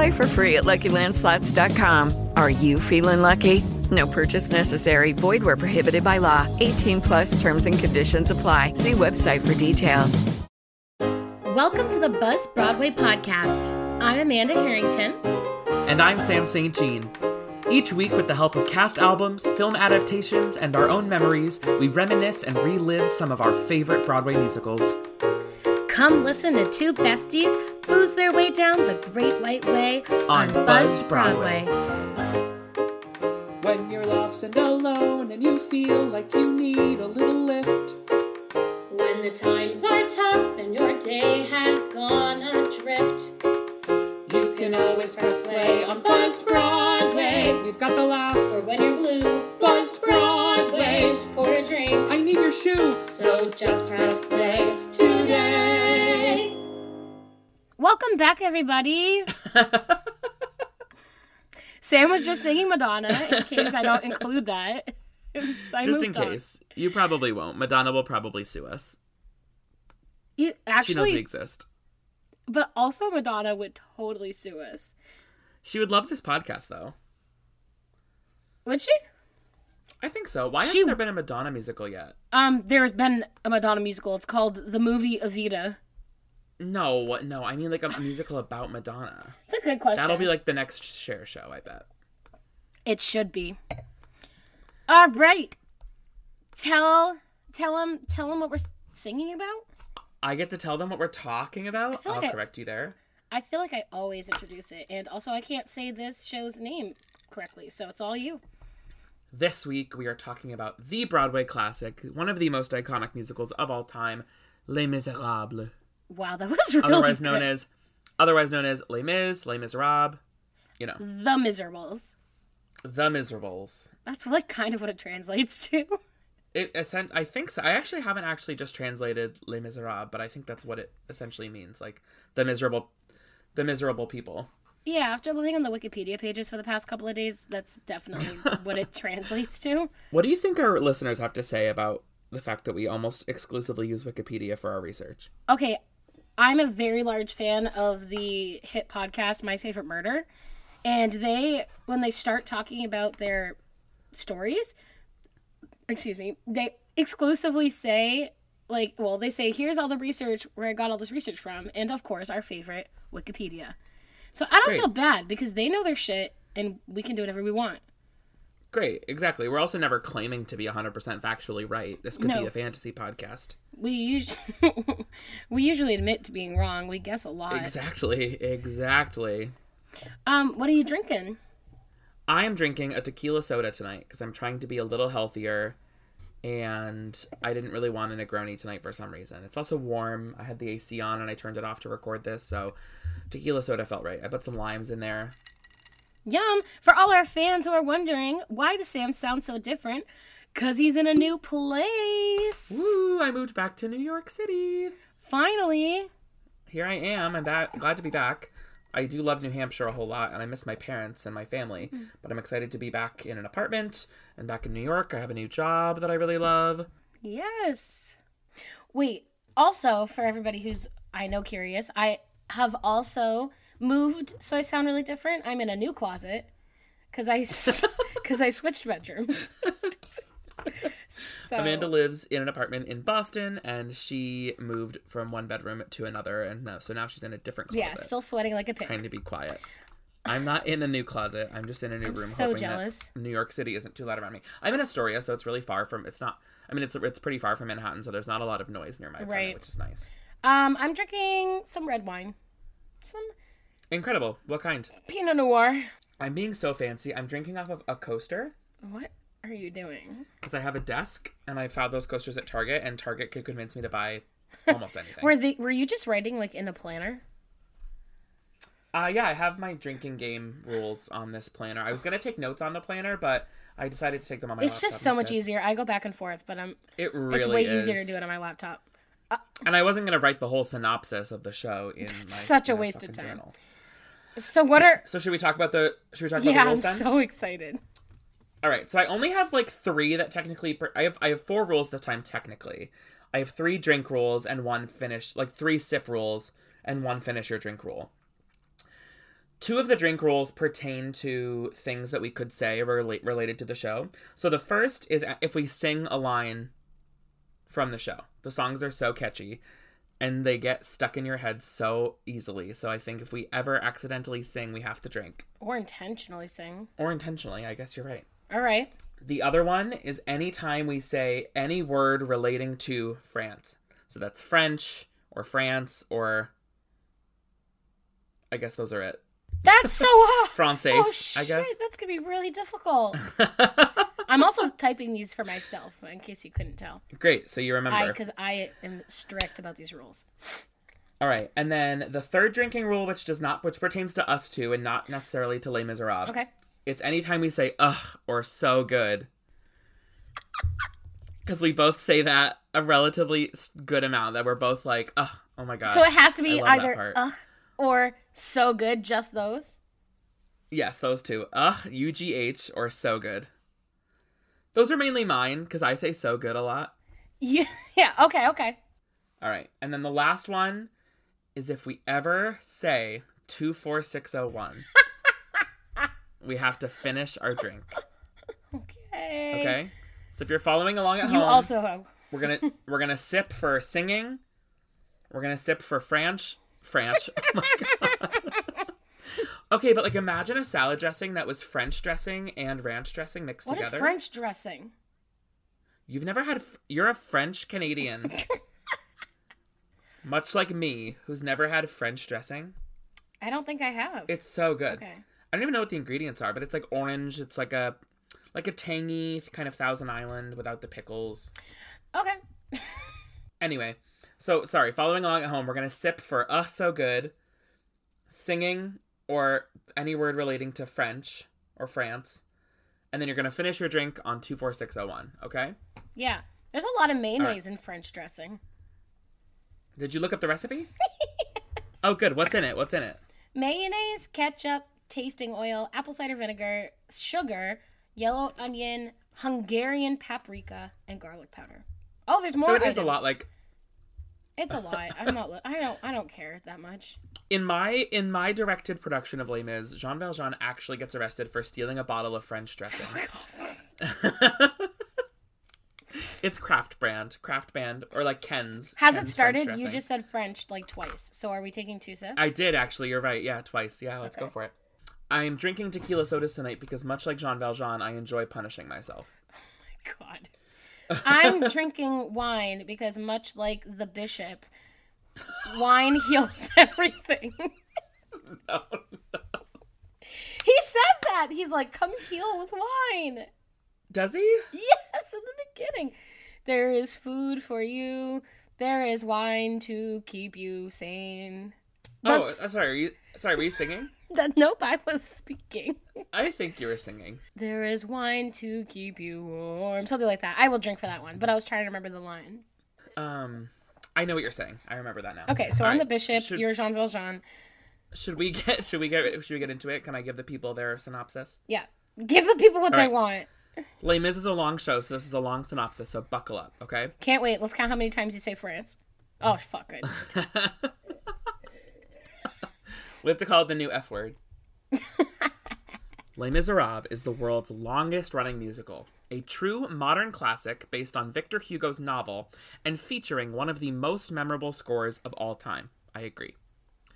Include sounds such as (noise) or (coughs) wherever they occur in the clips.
Play for free at LuckyLandSlots.com. Are you feeling lucky? No purchase necessary. Void where prohibited by law. 18 plus terms and conditions apply. See website for details. Welcome to the Buzzed Broadway podcast. I'm Amanda Harrington. And I'm Sam St. Jean. Each week, with the help of cast albums, film adaptations, and our own memories, we reminisce and relive some of our favorite Broadway musicals. Come listen to two besties booze their way down the Great White Way On on, Buzzed Broadway. When you're lost and alone and you feel like you need a little lift, When the times are tough and your day has gone adrift. You can always press play on Buzzed Broadway. We've got the Or laughs. when you're blue, Buzzed Broadway. just pour a drink. I need your shoe. So just press play today. Welcome back, everybody. (laughs) Sam was just singing Madonna in case I don't include that. (laughs) I Just in moved on. case. You probably won't. Madonna will probably sue us. You, She doesn't actually, exist. But also Madonna would totally sue us. She would love this podcast, though. Would she? I think so. Why She- hasn't there been a Madonna musical yet? Um, there has been a Madonna musical. It's called The Movie Evita. No, no. I mean like a musical about Madonna. It's a good question. That'll be like the next Cher show, I bet. It should be. All right. Tell tell him tell him what we're singing about. I get to tell them what we're talking about. I'll like I- correct you there. I feel like I always introduce it, and also I can't say this show's name correctly, so it's all you. This week we are talking about the Broadway classic, one of the most iconic musicals of all time, Les Miserables, Wow, that (laughs) was really otherwise known as otherwise known as Les Mis, Les Miserables. You know, The Miserables. The Miserables. That's like kind of what it translates to. (laughs) It I think so. I actually haven't actually just translated Les Miserables, but I think that's what it essentially means, like the miserable, the miserable people. Yeah, after looking on the Wikipedia pages for the past couple of days, that's definitely (laughs) what it translates to. What do you think our listeners have to say about the fact that we almost exclusively use Wikipedia for our research? Okay, I'm a very large fan of the hit podcast My Favorite Murder, and they when they start talking about their stories, excuse me, they exclusively say like, well, they say here's all the research where I got all this research from, and of course our favorite Wikipedia. So I don't Great. feel bad because they know their shit, and we can do whatever we want. Great, exactly. We're also never claiming to be 100% factually right. This could No. be a fantasy podcast. We usually (laughs) we usually admit to being wrong. We guess a lot. Exactly, exactly. Um, what are you drinking? I am drinking a tequila soda tonight because I'm trying to be a little healthier and I didn't really want a Negroni tonight for some reason. It's also warm. I had the AC on and I turned it off to record this, so tequila soda felt right. I put some limes in there. Yum! For all our fans who are wondering, why does Sam sound so different? Cause he's in a new place. Woo! I moved back to New York City. Finally. Here I am. I'm back. Glad to be back. I do love New Hampshire a whole lot, and I miss my parents and my family. Hmm. But I'm excited to be back in an apartment and back in New York. I have a new job that I really love. Yes. Wait, also for everybody who's I know curious, I have also moved so I sound really different. I'm in a new closet cuz I (laughs) (laughs) cuz I switched bedrooms. (laughs) So- Amanda lives in an apartment in Boston, and she moved from one bedroom to another, and now, so now she's in a different closet. Yeah, still sweating like a pig. trying to be quiet. I'm not in a new closet. I'm just in a new I'm room. so hoping jealous. That New York City isn't too loud around me. I'm in Astoria, so it's really far from. It's not. I mean, it's it's pretty far from Manhattan, so there's not a lot of noise near my apartment, Right. which is nice. Um, I'm drinking some red wine, some Incredible. What kind? Pinot Noir. I'm being so fancy. I'm drinking off of a coaster What are you doing? because I have a desk, and I found those coasters at Target, and Target could convince me to buy (laughs) almost anything. Were the were you just writing like in a planner? Uh, yeah, I have my drinking game rules on this planner. I was gonna take notes on the planner, but I decided to take them on my. It's just so much easier. I go back and forth, but I'm It really it's way is. easier to do it on my laptop. And I wasn't gonna write the whole synopsis of the show in my such a you know, waste of time. journal. So what are So should we talk about the? Should we talk about Yeah, the I'm then? so excited. All right. So I only have like three that technically. Per- I have I have four rules this time technically. I have three drink rules and one finish, like three sip rules and one finish your drink rule. Two of the drink rules pertain to things that we could say relate related to the show. So the first is if we sing a line from the show. The songs are so catchy and they get stuck in your head so easily. So I think if we ever accidentally sing, we have to drink. Or intentionally sing. Or intentionally, I guess you're right. All right. The other one is anytime we say any word relating to France. So that's French or France or I guess those are it. That's so (laughs) uh, hard. Francais, oh I shit, guess. that's gonna be really difficult. (laughs) I'm also typing these for myself, in case you couldn't tell. Great, so you remember. because I am strict about these rules. All right, and then the third drinking rule, which does not, which pertains to us two, and not necessarily to Les Miserables. Okay. It's anytime we say "ugh" or "so good," because we both say that a relatively good amount. That we're both like, "ugh, oh my god." So it has to be I love that either ugh or so good, just those. Yes, those two. Ugh, U G H or so good. Those are mainly mine because I say so good a lot. Yeah, (laughs) yeah, okay, okay. All right, and then the last one is if we ever say two four six zero one, we have to finish our drink. Okay. Okay. So if you're following along at You home, also we're gonna we're gonna sip for singing. We're gonna sip for French. French. Oh my god. (laughs) okay, but like imagine a salad dressing that was French dressing and ranch dressing mixed what is together. French dressing? You've never had. f- You're a French Canadian. (laughs) Much like me, who's never had French dressing. I don't think I have. It's so good. okay. I don't even know what the ingredients are, but it's like orange. It's like a, like a tangy kind of Thousand Island without the pickles. Okay. Anyway, so sorry. Following along at home, we're gonna sip for "uh so good," singing or any word relating to French or France, and then you're gonna finish your drink on two four six zero one. Okay. Yeah. There's a lot of mayonnaise in French dressing. Did you look up the recipe? (laughs) oh, good. What's in it? What's in it? Mayonnaise, ketchup, tasting oil, apple cider vinegar, sugar, yellow onion, Hungarian paprika, and garlic powder. Oh, there's more. so it is a lot like It's a lot. I'm not. I don't. I don't care that much. in my in my directed production of Les Mis, Jean Valjean actually gets arrested for stealing a bottle of French dressing. (laughs) it's Kraft brand, Kraft brand, or like Ken's. Has Ken's it started? You just said French like twice. So are we taking two sips? I did actually. You're right. Yeah, twice. Yeah, let's go for it. I'm drinking tequila sodas tonight because, much like Jean Valjean, I enjoy punishing myself. Oh my god. I'm (laughs) drinking wine because, much like the bishop, wine (laughs) heals everything. (laughs) No, He says that. He's like, come heal with wine. Does he? Yes, in the beginning. There is food for you. There is wine to keep you sane. Oh, That's, uh, sorry. Are you sorry? Were you singing? (laughs) that, nope, I was speaking. I think you were singing. There is wine to keep you warm. Something like that. I will drink for that one, but I was trying to remember the line. Um, I know what you're saying. I remember that now. Okay, so All I'm the bishop. Should- You're Jean Valjean. Should we get (laughs) should we get should we get into it? Can I give the people their synopsis? Yeah. Give the people what All they right. want. Les Mis is a long show, so this is a long synopsis, so buckle up, okay? Can't wait. Let's count how many times you say France. Oh, fuck it. (laughs) We have to call it the new F word. Les Miserables is the world's longest running musical, a true modern classic based on Victor Hugo's novel and featuring one of the most memorable scores of all time. I agree.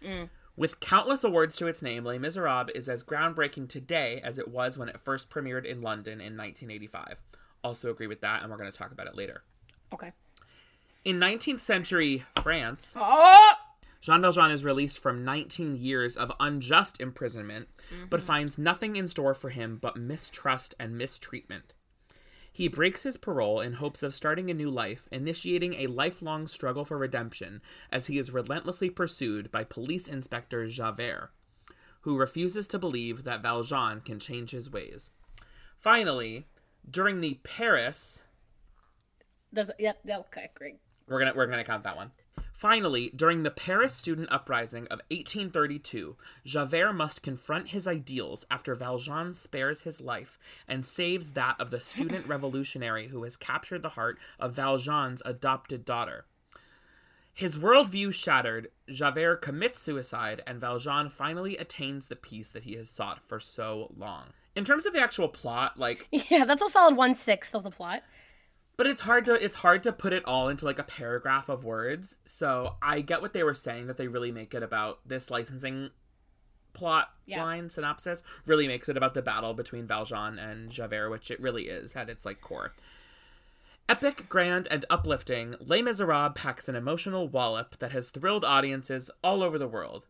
Mm. With countless awards to its name, Les Miserables is as groundbreaking today as it was when it first premiered in London in 1985. Also agree with that, and we're going to talk about it later. Okay. In 19th century France, Oh! Jean Valjean is released from 19 years of unjust imprisonment, but mm-hmm. finds nothing in store for him but mistrust and mistreatment. He breaks his parole in hopes of starting a new life, initiating a lifelong struggle for redemption as he is relentlessly pursued by police inspector Javert, who refuses to believe that Valjean can change his ways. Finally, during the Paris Does yep, yep, okay, great. we're gonna we're gonna count that one. Finally, during the Paris student uprising of 1832, Javert must confront his ideals after Valjean spares his life and saves that of the student (laughs) revolutionary who has captured the heart of Valjean's adopted daughter. His worldview shattered, Javert commits suicide, and Valjean finally attains the peace that he has sought for so long. In terms of the actual plot, like (laughs) Yeah, that's a solid one sixth of the plot. But it's hard to it's hard to put it all into like a paragraph of words. So I get what they were saying that they really make it about this licensing plot Yeah. line synopsis really makes it about the battle between Valjean and Javert, which it really is at its like core. Epic, grand, and uplifting, Les Miserables packs an emotional wallop that has thrilled audiences all over the world.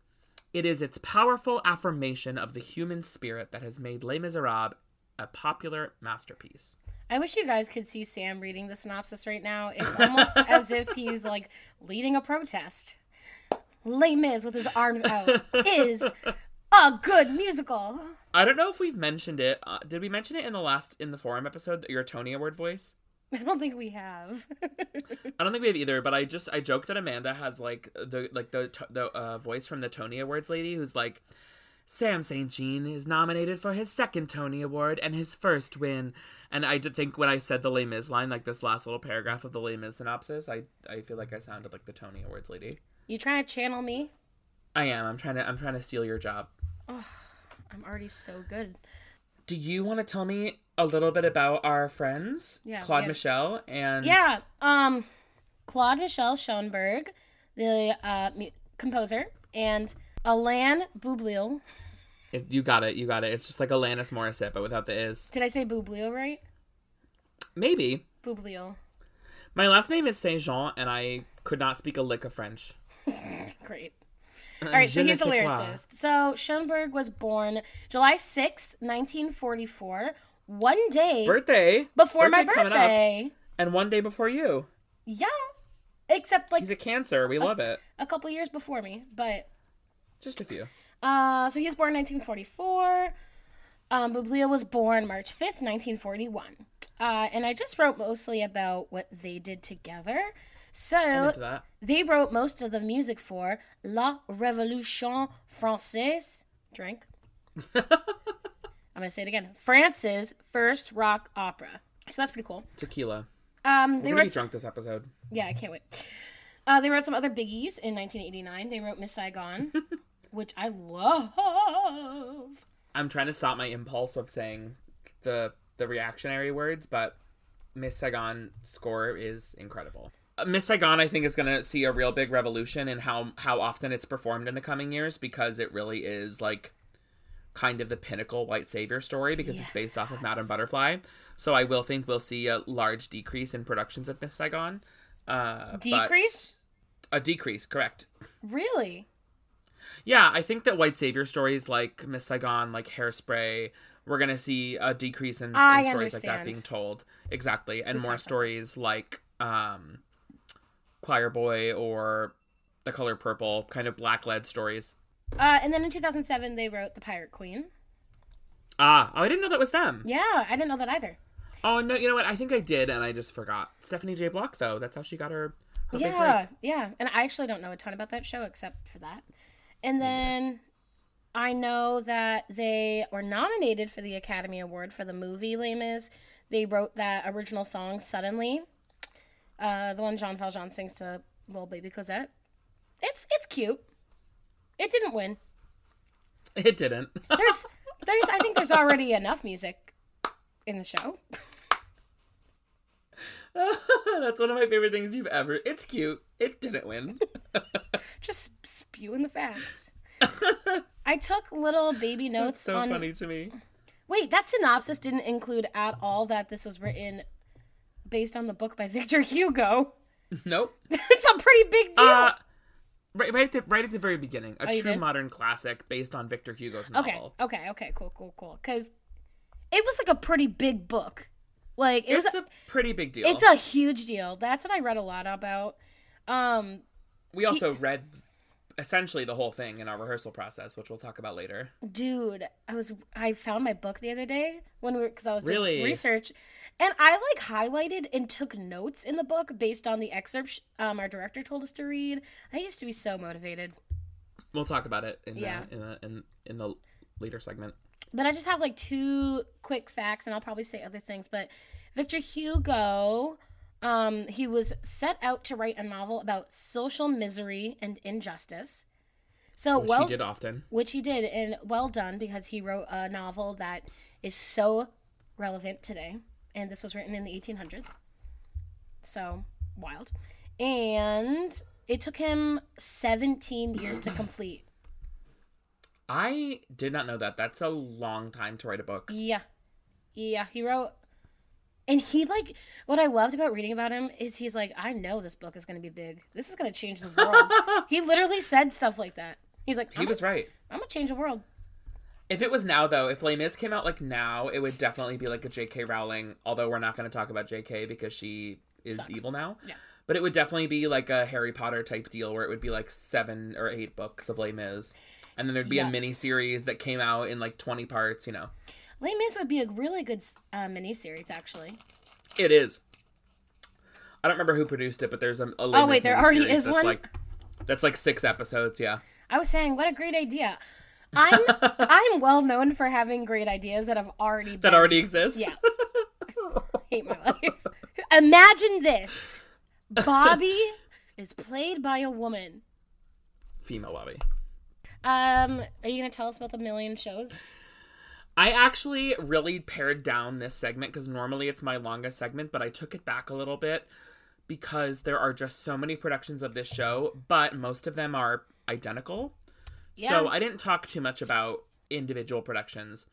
It is its powerful affirmation of the human spirit that has made Les Miserables a popular masterpiece. I wish you guys could see Sam reading the synopsis right now. It's almost (laughs) as if he's like leading a protest. Les Mis with his arms out is a good musical. I don't know if we've mentioned it. Uh, did we mention it in the last in the forum episode? Your Tony Award voice. I don't think we have. I don't think we have either. But I just I joke that Amanda has like the like the the uh, voice from the Tony Awards lady who's like. Sam St. Jean is nominated for his second Tony Award and his first win. And I did think when I said the Les Mis line, like this last little paragraph of the Les Mis synopsis, I I feel like I sounded like the Tony Awards lady. You trying to channel me? I am. I'm trying to. I'm trying to steal your job. Oh, I'm already so good. Do you want to tell me a little bit about our friends, Yeah, Claude yeah. Michel and Yeah. Um, Claude Michel Schoenberg, the uh, mu- composer, and Alain Boublil. It, you got it. You got it. It's just like Alanis Morissette, but without the is. Did I say Boublil right? Maybe. Boublil. My last name is Saint Jean, and I could not speak a lick of French. (laughs) Great. All right, so he's a lyricist. So Schoenberg was born July 6th, 1944, one day Birthday before my coming up, birthday. and one day before you. Yeah. Except like He's a Cancer. We love it. a couple years before me, but Just a few. uh so he was born 1944. Um Boublil was born March 5th, 1941. Uh and I just wrote mostly about what they did together. So they wrote most of the music for La Révolution Française. Drink. (laughs) I'm gonna say it again. France's first rock opera. So that's pretty cool. Tequila. Um, they We're wrote be drunk this episode. yeah, I can't wait. Uh, they wrote some other biggies in 1989. They wrote Miss Saigon, (laughs) which I love. I'm trying to stop my impulse of saying the the reactionary words, but Miss Saigon score is incredible. Uh, Miss Saigon, I think, is going to see a real big revolution in how how often it's performed in the coming years because it really is like kind of the pinnacle white savior story because it's based off of Madame Butterfly. So I will think we'll see a large decrease in productions of Miss Saigon. Uh, Decrease? A decrease, correct. Really? Yeah, I think that white savior stories like Miss Saigon, like Hairspray, we're gonna see a decrease in, in stories like that being told. Exactly, and more stories like um, Choir Boy or The Color Purple, kind of black led stories. Uh, and then in 2007, they wrote The Pirate Queen. Ah, oh, I didn't know that was them. Yeah, I didn't know that either. Oh no, you know what? I think I did, and I just forgot. Stephanie J. Block, though, that's how she got her. her big Yeah, yeah. And I actually don't know a ton about that show except for that. And then I know that they were nominated for the Academy Award for the movie Les Mis. They wrote that original song "Suddenly," uh, the one Jean Valjean sings to little baby Cosette. It's it's cute. It didn't win. It didn't. (laughs) There's there's I think there's already enough music in the show. (laughs) that's one of my favorite things you've ever. It's cute. It didn't win. (laughs) Just spewing the facts. (laughs) I took little baby notes so on. funny to me. Wait, that synopsis didn't include at all that this was written based on the book by (laughs) Victor Hugo. Nope. (laughs) it's a pretty big deal. Uh, right, right at the right at the very beginning, a Oh, true modern classic based on Victor Hugo's novel. okay, okay, okay, cool, cool, cool. Because it was like a pretty big book. Like it was. A, a pretty big deal. it's a huge deal. That's what I read a lot about. Um, we also read essentially the whole thing in our rehearsal process, which we'll talk about later. dude, I was I found my book the other day when we were because I was doing Really? research, and I like highlighted and took notes in the book based on the excerpts um, our director told us to read. I used to be so motivated. We'll talk about it in Yeah. the in the in, in the later segment. But I just have like two quick facts, and I'll probably say other things. But Victor Hugo, um, he was set out to write a novel about social misery and injustice. So Which well, he did often. which he did, and well done because he wrote a novel that is so relevant today, and this was written in the 1800s. So wild, and it took him 17 years to complete. I did not know that. That's a long time to write a book. Yeah. Yeah, he wrote and he like what I loved about reading about him is he's like, I know this book is gonna be big. This is gonna change the world. (laughs) he literally said stuff like that. He's like, He was right. I'm gonna change the world. If it was now though, if Les Mis came out like now, it would definitely be like a J.K. Rowling. Although we're not going to talk about J.K. because she is Sucks. evil now. Yeah. But it would definitely be like a Harry Potter type deal where it would be like seven or eight books of Les Mis, and then there'd be Yeah. a mini series that came out in like twenty parts. You know, Les Mis would be a really good uh, miniseries, actually. it is. I don't remember who produced it, but there's a, a Les Oh, wait, Mis there already is one? Like, that's like six episodes. Yeah. I was saying, what a great idea. I'm (laughs) I'm well known for having great ideas that have already been, That already exists. Yeah. (laughs) hate my life. Imagine this. Bobby (laughs) is played by a woman. Female Bobby. Um, are you gonna tell us about the million shows? I actually really pared down this segment because normally it's my longest segment, but I took it back a little bit because there are just so many productions of this show, but most of them are identical. Yeah. So I didn't talk too much about individual productions.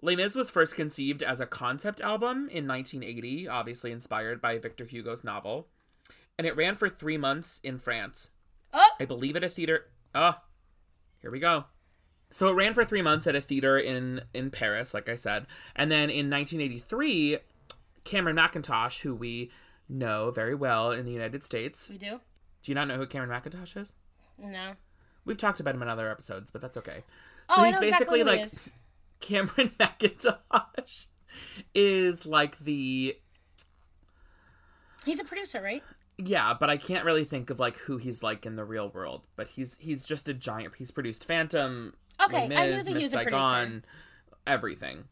Les Mis was first conceived as a concept album in 1980, obviously inspired by Victor Hugo's novel, and it ran for three months in France. Oh! I believe at a theater. Oh, here we go. So it ran for three months at a theater in in Paris, like I said, and then in 1983, Cameron Mackintosh, who we know very well in the United States. We do? Do you not know who Cameron Mackintosh is? No. We've talked about him in other episodes, but that's okay. Oh, So I he's basically exactly like is. Cameron (laughs) Mackintosh is like the He's a producer, right? yeah, but I can't really think of like who he's like in the real world. But he's he's just a giant. He's produced Phantom, Okay, Les I knew that he Miss was a Saigon, everything.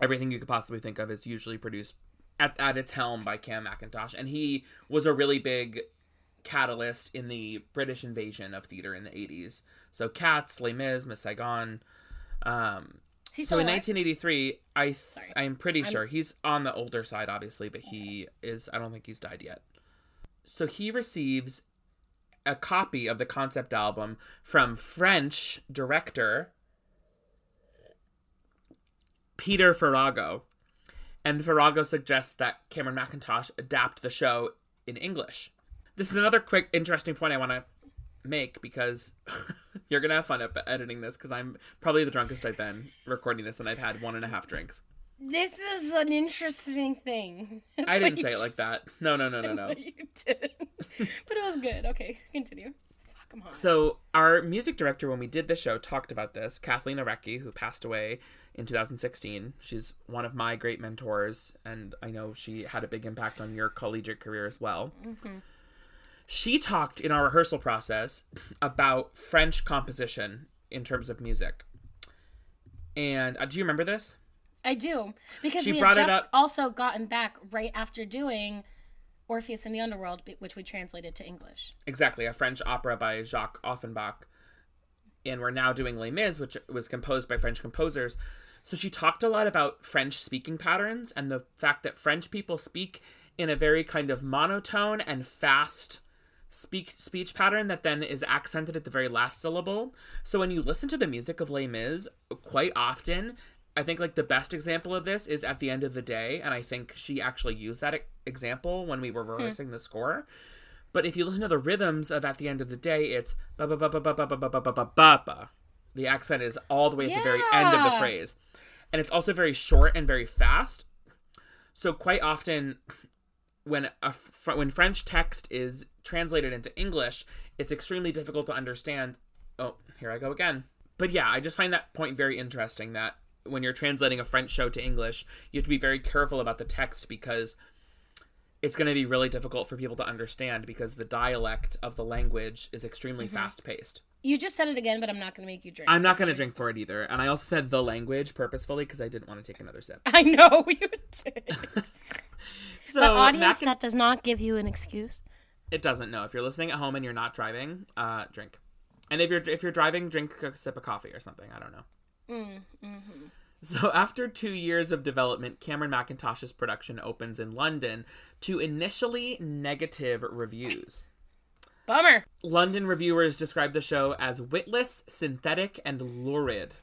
Everything you could possibly think of is usually produced at, at its helm by Cam Mackintosh, and he was a really big catalyst in the British invasion of theater in the 80s. So Cats, Les Mis, Miss Saigon. Um, so in 1983, I th- I'm pretty sure he's on the older side, obviously, but he is. I don't think he's died yet. So he receives a copy of the concept album from French director Peter Farago, and Farago suggests that Cameron Mackintosh adapt the show in English. This is another quick, interesting point I want to make because (laughs) you're gonna have fun editing this because I'm probably the drunkest I've been recording this, and I've had one and a half drinks. This is an interesting thing. (laughs) That's I didn't say it like that. No, no, no, no, (laughs) no. You didn't. but it was good. Okay, continue. Fuck, hot. So our music director, when we did the show, talked about this. Kathleen Arecki, who passed away in 2016. She's one of my great mentors, and I know she had a big impact on your collegiate career as well. She talked in our rehearsal process about French composition in terms of music. And uh, do you remember this? I do because She we had just up- also gotten back right after doing Orpheus in the Underworld, which we translated to English. Exactly, a French opera by Jacques Offenbach. And we're now doing Les Mis, which was composed by French composers. So she talked a lot about French speaking patterns and the fact that French people speak in a very kind of monotone and fast speak speech pattern that then is accented at the very last syllable. So when you listen to the music of Les Mis, quite often, I think like the best example of this is at the end of the day, and I think she actually used that e- example when we were rehearsing the score. But if you listen to the rhythms of at the end of the day, it's ba ba ba ba ba ba ba ba ba ba ba ba. The accent is all the way at the very end of the Yeah. phrase, and it's also very short and very fast. So quite often, when a fr- when French text is translated into English, it's extremely difficult to understand. Oh, here I go again. But yeah, I just find that point very interesting that when you're translating a French show to English, you have to be very careful about the text because it's going to be really difficult for people to understand because the dialect of the language is extremely fast paced. You just said it again, but I'm not going to make you drink. I'm not going to drink for it either. And I also said the language purposefully because I didn't want to take another sip. (laughs) I know (laughs) you did. (laughs) So, but audience, Mac and- that does not give you an excuse. It doesn't. No, if you're listening at home and you're not driving, uh, drink. And if you're if you're driving, drink a sip of coffee or something. I don't know. Mm, mm-hmm. So after two years of development, Cameron Mackintosh's production opens in London to initially negative reviews. Bummer. London reviewers described the show as witless, synthetic, and lurid.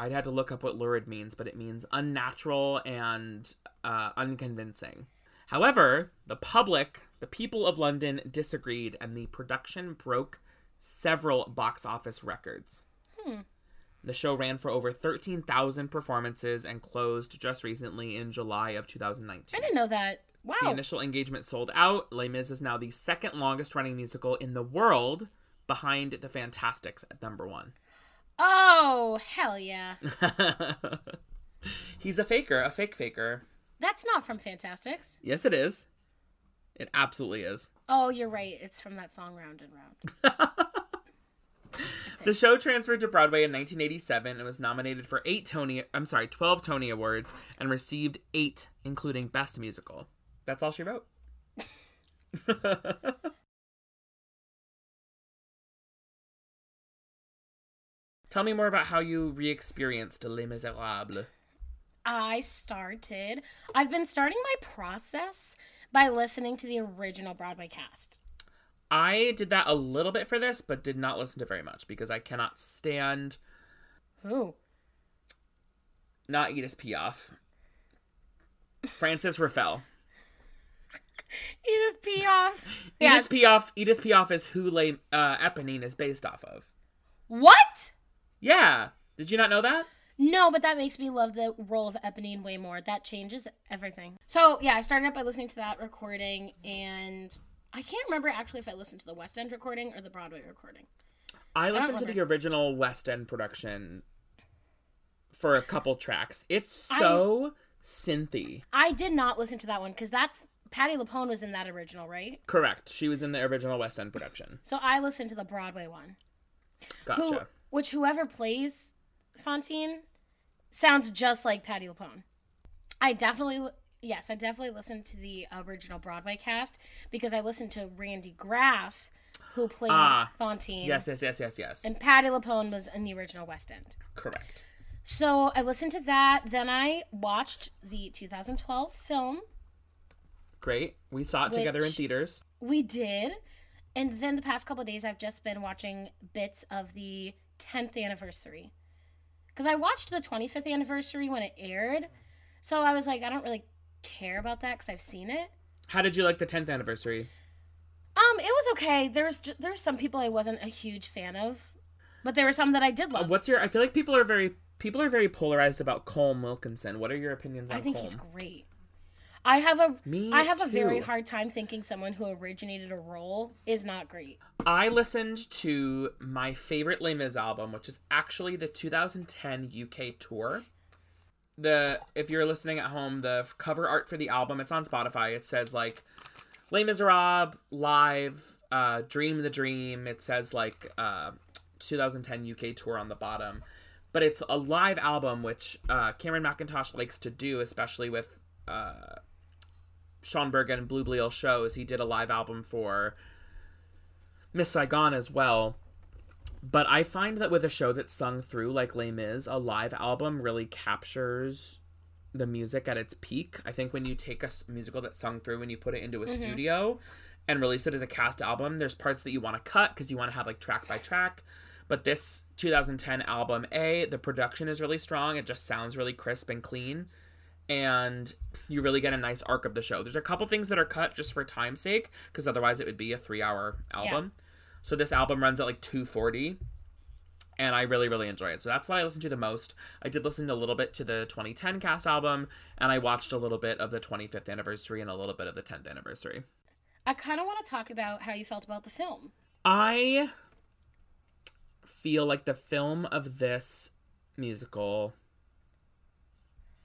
I'd had to look up what lurid means, but it means unnatural and uh, unconvincing. However, the public, the people of London, disagreed, and the production broke several box office records. Hmm. The show ran for over 13,000 performances and closed just recently in July of 2019. I didn't know that. Wow. The initial engagement sold out. Les Mis is now the second longest running musical in the world, behind The Fantasticks at number one. Oh, hell yeah. (laughs) He's a faker, a fake faker. That's not from Fantasticks. Yes, it is. It absolutely is. Oh, you're right. It's from that song Round and Round. (laughs) (laughs) The show transferred to Broadway in 1987 and was nominated for eight Tony, I'm sorry, 12 Tony Awards and received eight, including Best Musical. That's all she wrote. (laughs) Tell me more about how you re-experienced Les Miserables. I started, I've been starting my process by listening to the original Broadway cast. I did that a little bit for this, but did not listen to very much because I cannot stand Who? not Edith Piaf. Frances Ruffelle. Edith Piaf. Yeah. (laughs) Edith Piaf. Edith Piaf is who Les uh, Eponine is based off of. What? Yeah. Did you not know that? No, but that makes me love the role of Eponine way more. That changes everything. So, yeah, I started out by listening to that recording, and I can't remember actually if I listened to the West End recording or the Broadway recording. I listened to the original West End production for a couple tracks. It's so synthy. I did not listen to that one because that's Patti LuPone was in that original, right? Correct. She was in the original West End production. So I listened to the Broadway one. Gotcha. Who, which whoever plays Fontaine sounds just like Patti LuPone. I definitely, yes, I definitely listened to the original Broadway cast because I listened to Randy Graff, who played Ah, Fontaine. Yes, yes, yes, yes, yes. And Patti LuPone was in the original West End. Correct. So I listened to that. Then I watched the 2012 film. Great. We saw it together in theaters. We did. And then the past couple of days, I've just been watching bits of the 10th anniversary. Because I watched the 25th anniversary when it aired. So I was like, I don't really care about that because I've seen it. How did you like the 10th anniversary? Um, it was okay. There's there's some people I wasn't a huge fan of, but there were some that I did Uh, love. what's your? I feel like people are very people are very polarized about Colm Wilkinson. What are your opinions on I think Colm? he's great. I have a Me I have a very hard time thinking someone who originated a role is not great. I listened to my favorite Les Mis album, which is actually the 2010 UK tour. The if you're listening at home, the cover art for the album, it's on Spotify. It says like Les Miserables live, uh, Dream the Dream. It says like uh, 2010 UK tour on the bottom, but it's a live album, which uh, Cameron Mackintosh likes to do, especially with uh, Schoenberg and Boublil shows. He did a live album for Miss Saigon as well. But I find that with a show that's sung through like Les Mis, a live album really captures the music at its peak. I think when you take a musical that's sung through and you put it into a mm-hmm. studio, and release it as a cast album. There's parts that you want to cut because you want to have like track by track. But this 2010 album, A, the production is really strong. It just sounds really crisp and clean. And you really get a nice arc of the show. There's a couple things that are cut just for time's sake, because otherwise it would be a three hour album. So this album runs at like 240 and I really, really enjoy it. So that's what I listen to the most. I did listen a little bit to the 2010 cast album, and I watched a little bit of the 25th anniversary and a little bit of the 10th anniversary. I kind of want to talk about how you felt about the film. I feel like the film of this musical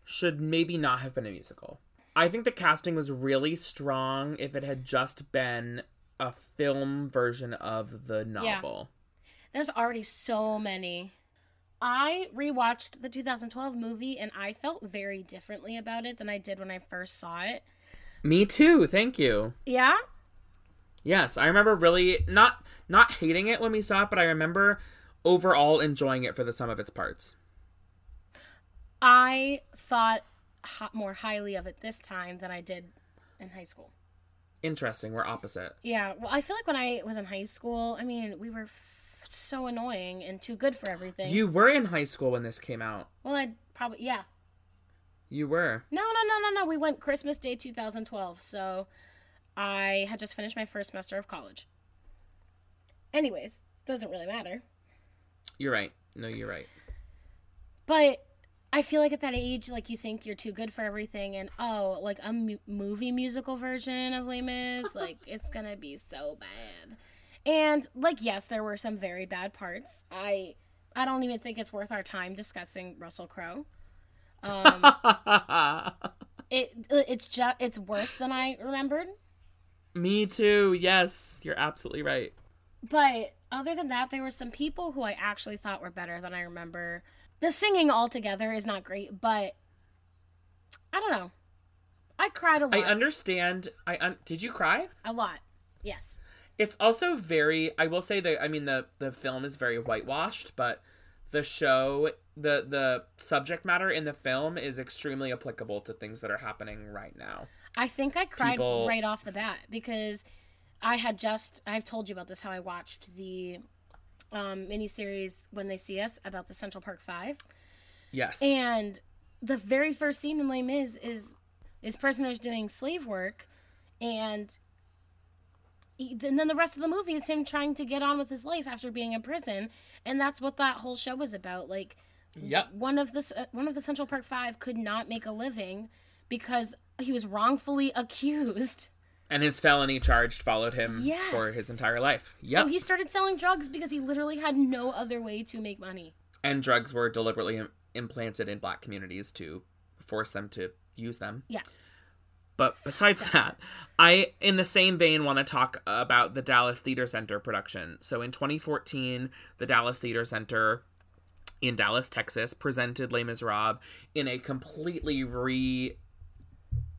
should maybe not have been a musical. I think the casting was really strong if it had just been a film version of the novel. There's already so many. I rewatched the 2012 movie and I felt very differently about it than I did when I first saw it. Me too. Thank you. Yeah? Yes, I remember really not not hating it when we saw it, but I remember overall enjoying it for the sum of its parts. I thought more highly of it this time than I did in high school. Interesting. We're opposite. Yeah, well, I feel like when I was in high school, I mean, we were f- so annoying and too good for everything. You were in high school when this came out. Well, I'd probably, yeah. You were. No, no, no, no, no. We went Christmas Day 2012, so I had just finished my first semester of college. Anyways, doesn't really matter. You're right. No, you're right. But I feel like at that age, like you think you're too good for everything, and oh, like a mu- movie musical version of Les Mis, (laughs) like it's gonna be so bad. And like, yes, there were some very bad parts. I I don't even think it's worth our time discussing Russell Crowe. Um, (laughs) it it's just it's worse than I remembered. Me too. Yes, you're absolutely right. But other than that, there were some people who I actually thought were better than I remember. The singing altogether is not great, but I don't know. I cried a lot. I understand. I un- did you cry? a lot. Yes. It's also very. I will say that. I mean, the the film is very whitewashed, but the show, the the subject matter in the film is extremely applicable to things that are happening right now. I think I cried People- right off the bat because I had just I've told you about this how I watched the um miniseries when they see us about the Central Park 5 Yes. and the very first scene in Les Mis is is prisoners doing slave work and he- and then the rest of the movie is him trying to get on with his life after being in prison and that's what that whole show was about like yep. one of the uh, one of the Central Park 5 could not make a living because he was wrongfully (laughs) accused And his felony charge followed him Yes. for his entire life. Yep. So he started selling drugs because he literally had no other way to make money. and drugs were deliberately Im- implanted in black communities to force them to use them. Yeah. But besides (laughs) that, I, in the same vein, want to talk about the Dallas Theater Center production. So in 2014, the Dallas Theater Center in Dallas, Texas, presented Les Miserables in a completely re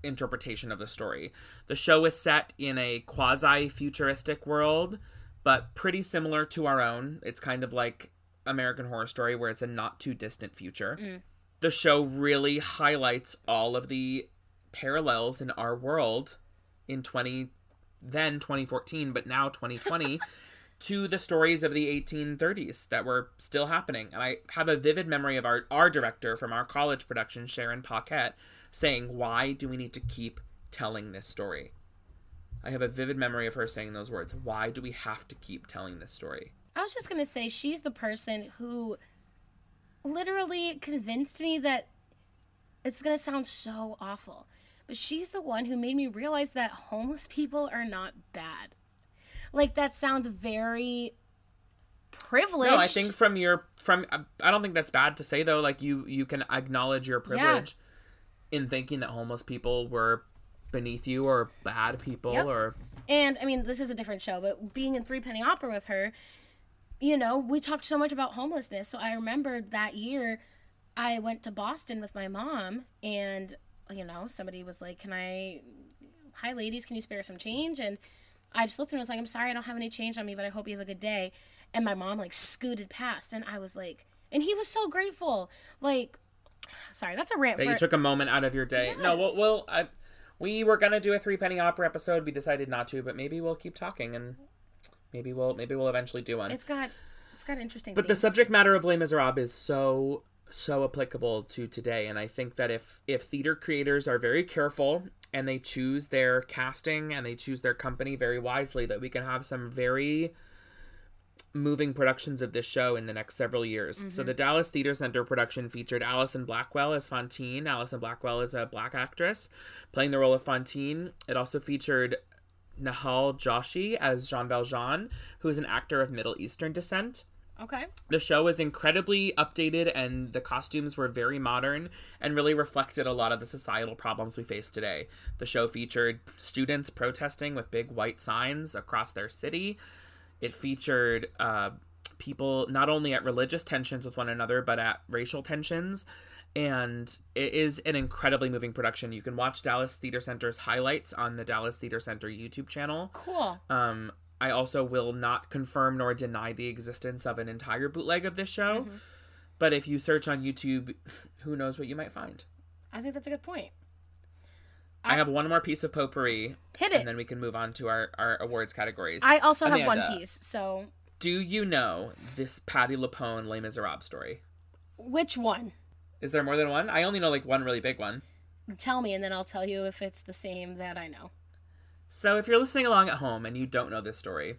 interpretation of the story. The show is set in a quasi futuristic world, but pretty similar to our own. It's kind of like American Horror Story, where it's a not too distant future. Mm. The show really highlights all of the parallels in our world in 20 then 2014 but now 2020 (laughs) to the stories of the 1830s that were still happening and i have a vivid memory of our our director from our college production sharon paquette saying why do we need to keep telling this story i have a vivid memory of her saying those words why do we have to keep telling this story I was just going to say she's the person who literally convinced me that it's going to sound so awful. But she's the one who made me realize that homeless people are not bad. Like that sounds very privileged. No, I think from your from I don't think that's bad to say though. Like you you can acknowledge your privilege in thinking that homeless people were beneath you or bad people Yep. or And I mean, this is a different show, but being in Three Penny Opera with her, you know, we talked so much about homelessness. So I remember that year I went to Boston with my mom, and, you know, somebody was like, Can I, hi ladies, can you spare some change? And I just looked at him and was like, I'm sorry, I don't have any change on me, but I hope you have a good day. And my mom, like, scooted past, and I was like, and he was so grateful. Like, sorry, that's a rant that you took a moment out of your day. No, well, Yes. well I We were gonna do a three penny opera episode. We decided not to, but maybe we'll keep talking and maybe we'll maybe we'll eventually do one. It's got it's got interesting. but the subject matter of Les Miserables is so so applicable to today, and I think that if if theater creators are very careful and they choose their casting and they choose their company very wisely, that we can have some very moving productions of this show in the next several years. So mm-hmm. the Dallas Theater Center production featured Allison Blackwell as Fantine. Allison Blackwell is a black actress playing the role of Fantine. It also featured Nehal Joshi as Jean Valjean, who is an actor of Middle Eastern descent. okay. The show was incredibly updated and the costumes were very modern and really reflected a lot of the societal problems we face today. The show featured students protesting with big white signs across their city. It featured uh, people not only at religious tensions with one another, but at racial tensions. And it is an incredibly moving production. You can watch Dallas Theater Center's highlights on the Dallas Theater Center YouTube channel. Cool. Um, I also will not confirm nor deny the existence of an entire bootleg of this show. Mm-hmm. But if you search on YouTube, who knows what you might find. I think that's a good point. I have one more piece of potpourri, Hit it. and then we can move on to our, our awards categories. I also have one piece. So Do you know this Patti LuPone Les Miserables story? which one? Is there more than one? I only know like one really big one. Tell me, and then I'll tell you if it's the same that I know. So if you're listening along at home and you don't know this story,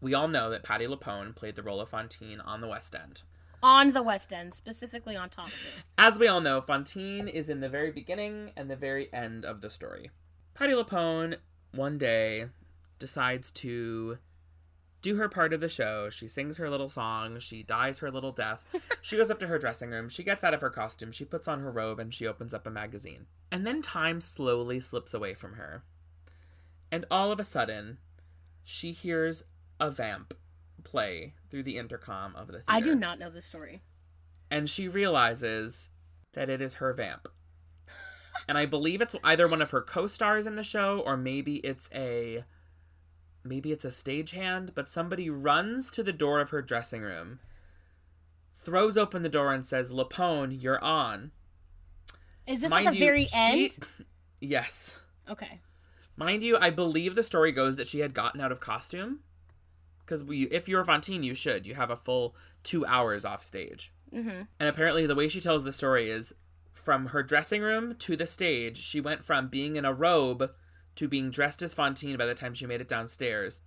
we all know that Patti LuPone played the role of Fantine on the West End. On the West End, specifically on top of it. As we all know, Fantine is in the very beginning and the very end of the story. Patti LuPone, one day, decides to do her part of the show. She sings her little song, she dies her little death. (laughs) she goes up to her dressing room, she gets out of her costume, she puts on her robe, and she opens up a magazine. And then time slowly slips away from her. And all of a sudden, she hears a vamp play through the intercom of the theater I do not know this story. and she realizes that it is her vamp. and I believe it's either one of her co-stars in the show or maybe it's a maybe it's a stagehand, but somebody runs to the door of her dressing room, throws open the door and says, "LuPone, you're on." Is this Mind at the you, very she- end? (laughs) Yes. Okay. Mind you, I believe the story goes that she had gotten out of costume. Because we, if you're Fantine, you should. You have a full two hours off stage. Mm-hmm. And apparently, the way she tells the story is from her dressing room to the stage, she went from being in a robe to being dressed as Fantine by the time she made it downstairs.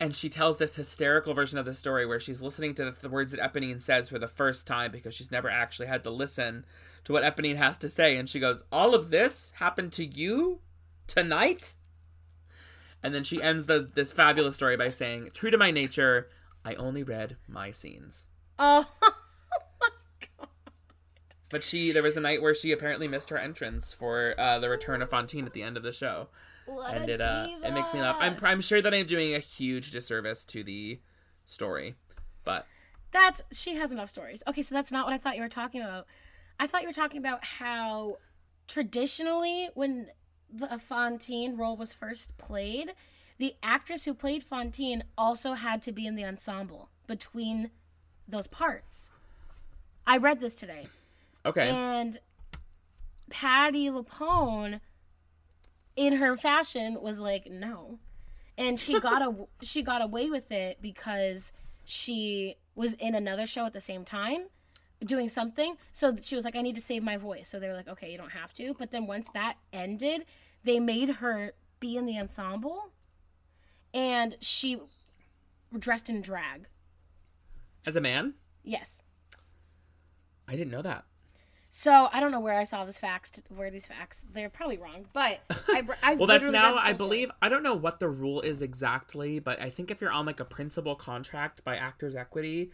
And she tells this hysterical version of the story where she's listening to the words that Eponine says for the first time because she's never actually had to listen to what Eponine has to say. And she goes, All of this happened to you tonight? And then she ends the this fabulous story by saying, True to my nature, I only read my scenes. Oh, (laughs) But she, there was a night where she apparently missed her entrance for uh, the return of Fantine at the end of the show. what and it uh, it makes me laugh. I'm. I'm sure that I'm doing a huge disservice to the story, but That's she has enough stories. Okay, so that's not what I thought you were talking about. I thought you were talking about how traditionally when the Fantine role was first played, the actress who played Fantine also had to be in the ensemble between those parts. I read this today. okay. And Patti LuPone, in her fashion, was like, no. And she got a (laughs) she got away with it because she was in another show at the same time doing something. So she was like, I need to save my voice. So they were like, okay, you don't have to. But then once that ended, they made her be in the ensemble and she dressed in drag. As a man, Yes. I didn't know that. So I don't know where I saw this facts. Where these facts? They're probably wrong, but I. I (laughs) Well, that's now. I believe. I don't know what the rule is exactly, but I think if you're on like a principal contract by Actors Equity,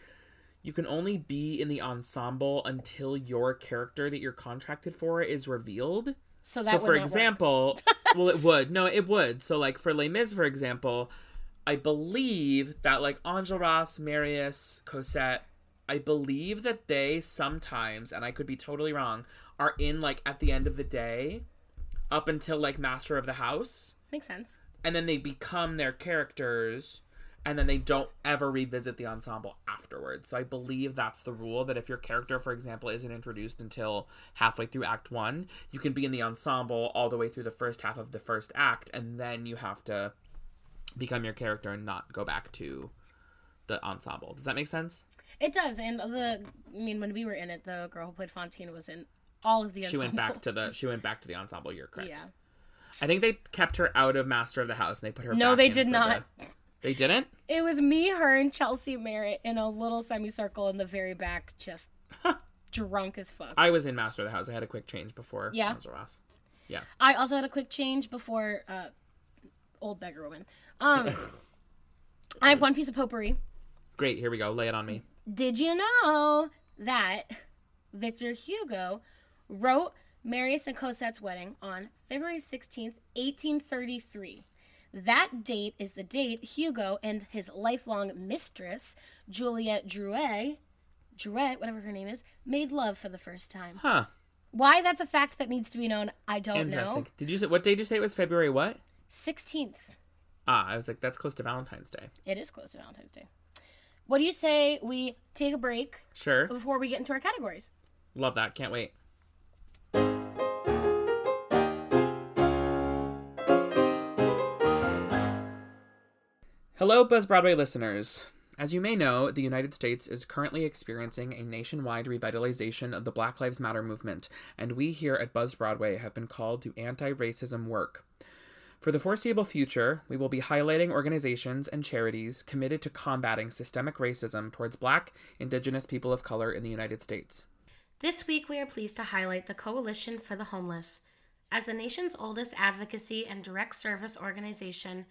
you can only be in the ensemble until your character that you're contracted for is revealed. So that so would for example (laughs) well it would. No it would. So like for Les Mis for example I believe that like Angel Ross Marius Cosette I believe that they sometimes and I could be totally wrong are in like at the end of the day up until like Master of the House. Makes sense. and then they become their characters and then they don't ever revisit the ensemble afterwards. So I believe that's the rule that if your character, for example, isn't introduced until halfway through Act One, you can be in the ensemble all the way through the first half of the first act, and then you have to become your character and not go back to the ensemble. Does that make sense? It does, and the I mean, when we were in it, the girl who played Fantine was in all of the. ensemble. She went back to the she went back to the ensemble. You're correct. Yeah. I think they kept her out of Master of the House and they put her. No, they did not. the- They didn't. It was me, her, and Chelsea Merritt in a little semicircle in the very back, just drunk as fuck. I was in Master of the House. I had a quick change before. Yeah. Master House. Yeah. I also had a quick change before uh, old beggar woman. Um, (laughs) I have one piece of potpourri. Great. Here we go. Lay it on me. Did you know that Victor Hugo wrote Marius and Cosette's wedding on February 16th, 1833? That date is the date Hugo and his lifelong mistress, Juliette Drouet, Drouet, whatever her name is, made love for the first time. Huh. Why that's a fact that needs to be known, I don't Interesting. know. Did you say what day did you say it was? February what? 16th. Ah, I was like, that's close to Valentine's Day. It is close to Valentine's Day. What do you say we take a break Sure. before we get into our categories? Love that. Can't wait. Hello, Buzzed Broadway listeners. As you may know, the United States is currently experiencing a nationwide revitalization of the Black Lives Matter movement, and we here at Buzzed Broadway have been called to anti racism work. For the foreseeable future, we will be highlighting organizations and charities committed to combating systemic racism towards Black, Indigenous people of color in the United States. This week, we are pleased to highlight the Coalition for the Homeless. As the nation's oldest advocacy and direct service organization,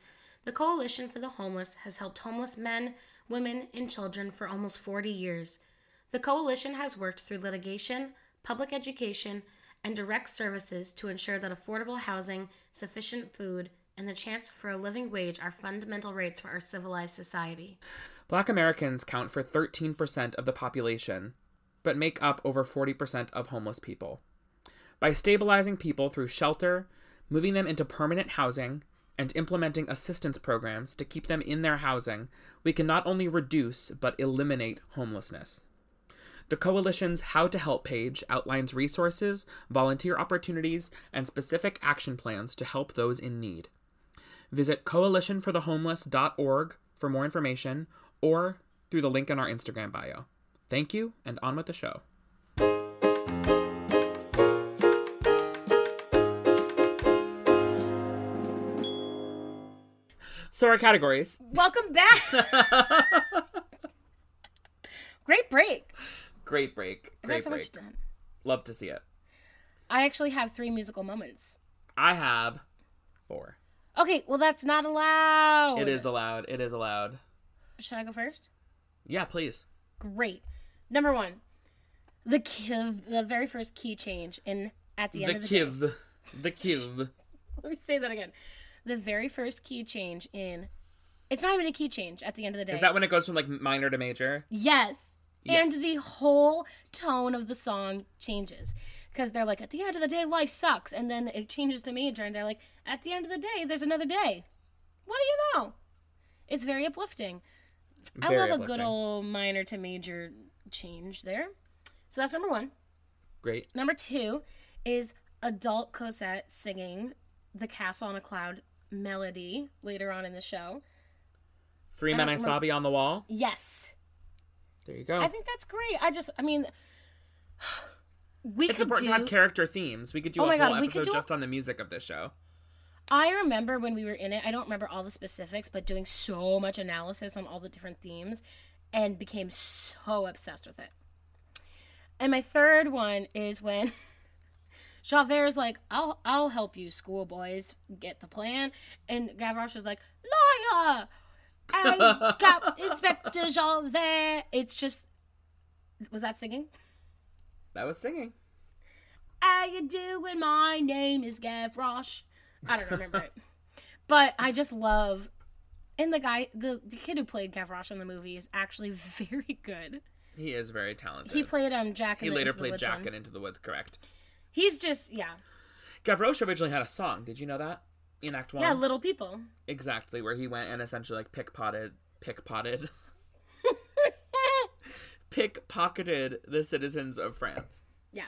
the Coalition for the Homeless has helped homeless men, women, and children for almost 40 years. The Coalition has worked through litigation, public education, and direct services to ensure that affordable housing, sufficient food, and the chance for a living wage are fundamental rights for our civilized society. Black Americans count for 13% of the population, but make up over 40% of homeless people. By stabilizing people through shelter, moving them into permanent housing, and implementing assistance programs to keep them in their housing, we can not only reduce but eliminate homelessness. The Coalition's How to Help page outlines resources, volunteer opportunities, and specific action plans to help those in need. Visit coalitionforthehomeless.org for more information or through the link in our Instagram bio. Thank you, and on with the show. So, our categories. Welcome back! (laughs) Great break. Great break. Great so break. much done. Love to see it. I actually have three musical moments. I have four. Okay, well that's not allowed. It is allowed. It is allowed. Should I go first? Yeah, please. Great. Number one, the key, the very first key change in at the, The end of the day. kiv. The kiv. (laughs) Let me say that again. The very first key change in. It's not even a key change at the end of the day. Is that when it goes from like minor to major? Yes. Yes. And the whole tone of the song changes. Because they're like, at the end of the day, life sucks. And then it changes to major, and they're like, at the end of the day, there's another day. What do you know? It's very uplifting. I Very love a good old minor to major change there. So that's number one. Great. Number two is adult Cosette singing the Castle on a Cloud melody later on in the show. Three I men I saw remember- beyond the wall. Yes. There you go. I think that's great. I just, I mean, we it's could important do. to have character themes. We could do Oh a my whole God, we could episode do- just on the music of this show. I remember when we were in it. I don't remember all the specifics, but doing so much analysis on all the different themes, and became so obsessed with it. And my third one is when (laughs) Javert's like, "I'll I'll help you, schoolboys, get the plan," and Gavroche is like, "Liar! I (laughs) got Inspector Javert." It's just, was that singing? That was singing. How you doing? My name is Gavroche. I don't remember it, (laughs) but I just love. And the guy, the, the kid who played Gavroche in the movie is actually (laughs) very good. He is very talented. He played um Jack. He later played Jack one. in Into the Woods, correct. He's just yeah, Gavroche originally had a song. Did you know that? In Act One. yeah, little people. Exactly, where he went and essentially like pickpotted pickpotted (laughs) pickpocketed the citizens of France. Yeah.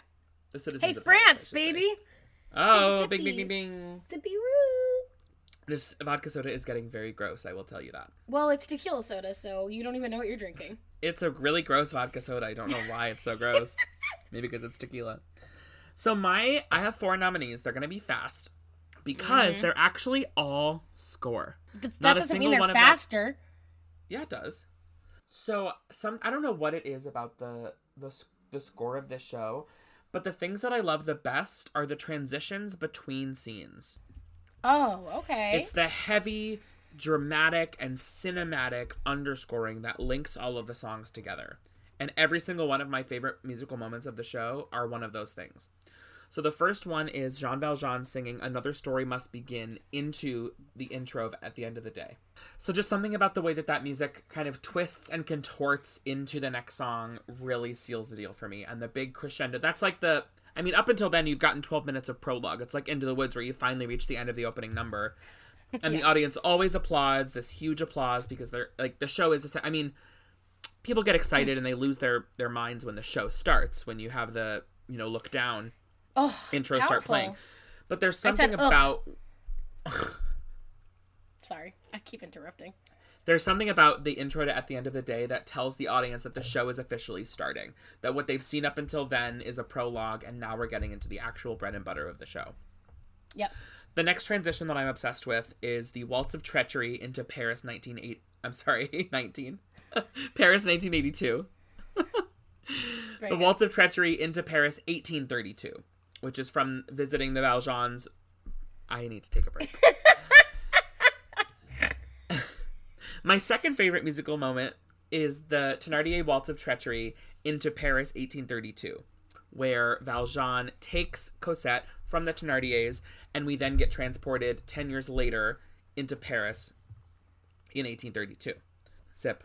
The citizens Hey, I France, should say. baby. Oh, bing bing bing bing. Sippy roo. This vodka soda is getting very gross, I will tell you that. Well, it's tequila soda, so you don't even know what you're drinking. It's a really gross vodka soda. I don't know why it's so gross. (laughs) Maybe because it's tequila. So my I have four nominees. They're gonna be fast because mm-hmm. they're actually all score. That Not a doesn't single mean one they're of them- faster. Yeah, it does. So some I don't know what it is about the the the score of this show, but the things that I love the best are the transitions between scenes. Oh, okay. It's the heavy, dramatic, and cinematic underscoring that links all of the songs together. And every single one of my favorite musical moments of the show are one of those things. So the first one is Jean Valjean singing Another Story Must Begin into the intro of At the End of the Day. So just something about the way that that music kind of twists and contorts into the next song really seals the deal for me. And the big crescendo, that's like the I mean, up until then, you've gotten 12 minutes of prologue. It's like Into the Woods, where you finally reach the end of the opening number. And the audience always applauds, this huge applause, because they're like, the show is, I mean, people get excited and they lose their, their minds when the show starts, when you have the, you know, look down oh, intro it's start playing. But there's something "Ugh." about Sorry, I keep interrupting. there's something about the intro to at the end of the day that tells the audience that the show is officially starting. That what they've seen up until then is a prologue, and now we're getting into the actual bread and butter of the show. Yep. The next transition that I'm obsessed with is the Waltz of Treachery into Paris 198. I'm sorry, (laughs) 19. (laughs) Paris 1982. (laughs) The. Waltz of Treachery into Paris 1832, which is from visiting the Valjeans. I need to take a break. (laughs) My second favorite musical moment is the Thénardier Waltz of Treachery into Paris 1832, where Valjean takes Cosette from the Thénardiers, and we then get transported 10 years later into Paris in 1832. Sip.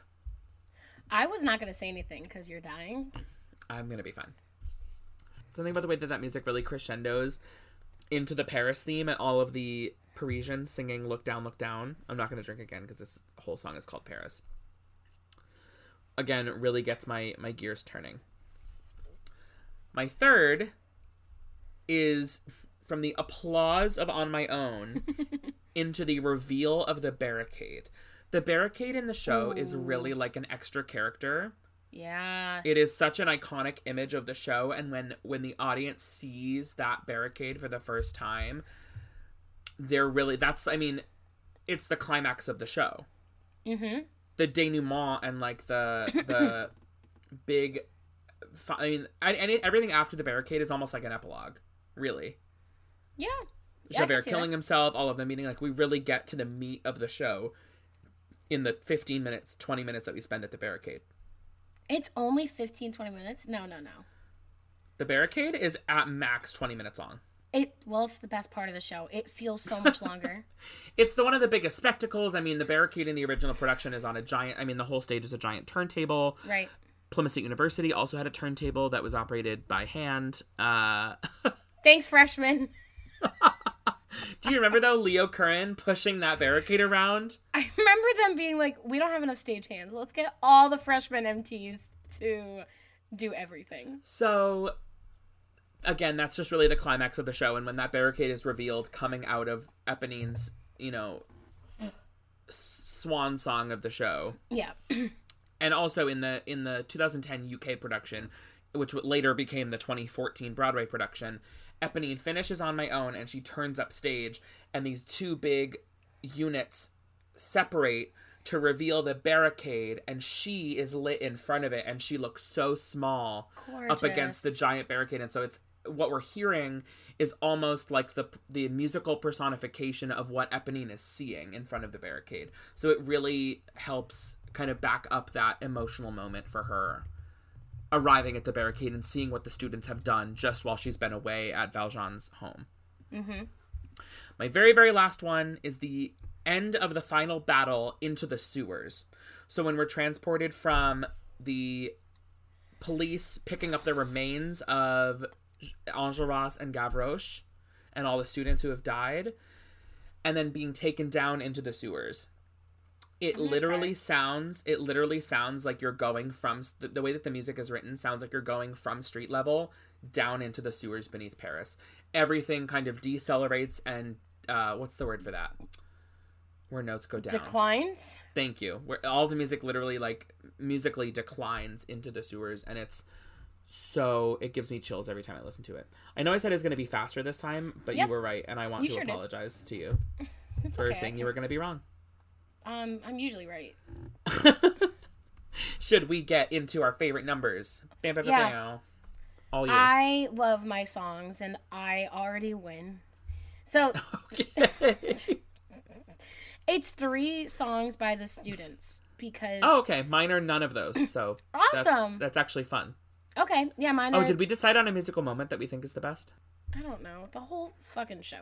I was not going to say anything because you're dying. I'm gonna be fine. Something about the way that that music really crescendos into the Paris theme and all of the Parisians singing "Look Down, Look Down." I'm not gonna drink again because this whole song is called Paris. Again, really gets my my gears turning. My third is from the applause of "On My Own" (laughs) into the reveal of the barricade. The barricade in the show is oh. really like an extra character Yeah. it is such an iconic image of the show and when when the audience sees that barricade for the first time they're really that's i mean it's the climax of the show mm-hmm. the denouement and like the the (laughs) big i mean and and everything after the barricade is almost like an epilogue really Yeah. Yeah, Javert killing that. himself, all of them meeting like we really get to the meat of the show in the 15 minutes, 20 minutes that we spend at the barricade. It's only 15, 20 minutes. No, no, no. The barricade is at max 20 minutes long. It well, it's the best part of the show. It feels so much longer. (laughs) It's the one of the biggest spectacles. I mean, the barricade in the original production is on a giant. I mean, the whole stage is a giant turntable. right. Plymouth State University also had a turntable that was operated by hand. Uh, (laughs) Thanks, freshman. (laughs) (laughs) do you remember though Leo Curran pushing that barricade around? I remember them being like, "We don't have enough stage hands. Let's get all the freshman MTs to do everything." So, again, that's just really the climax of the show. And when that barricade is revealed coming out of Eponine's, you know, swan song of the show, Yeah. (clears throat) and also in the in the 2010 UK production, which later became the 2014 Broadway production, Eponine finishes on my own and she turns up stage, and these two big units separate to reveal the barricade, and she is lit in front of it, and she looks so small up against the giant barricade, and so it's what we're hearing is almost like the the musical personification of what Eponine is seeing in front of the barricade. So it really helps kind of back up that emotional moment for her arriving at the barricade and seeing what the students have done just while she's been away at Valjean's home. Mm-hmm. My very, very last one is the end of the final battle into the sewers. So when we're transported from the police picking up the remains of Enjolras and Gavroche and all the students who have died, and then being taken down into the sewers. It literally sounds it literally sounds like you're going from the, the way that the music is written sounds like you're going from street level down into the sewers beneath paris everything kind of decelerates and uh what's the word for that where notes go down Declines. thank you where all the music literally like musically declines into the sewers and it's so it gives me chills every time i listen to it i know i said it was going to be faster this time but Yep. you were right and i want You to sure did. apologize to you (laughs) It's for okay. saying you were going to be wrong Um, I'm usually right. (laughs) should we get into our favorite numbers bam, bam, bam, Yeah. bam. all you I love my songs, and I already win. So (laughs) (laughs) it's three songs by the students because. oh okay mine are none of those so (clears throat) Awesome. that's, actually fun Okay, yeah, mine oh did we decide on a musical moment that we think is the best I don't know the whole fucking show.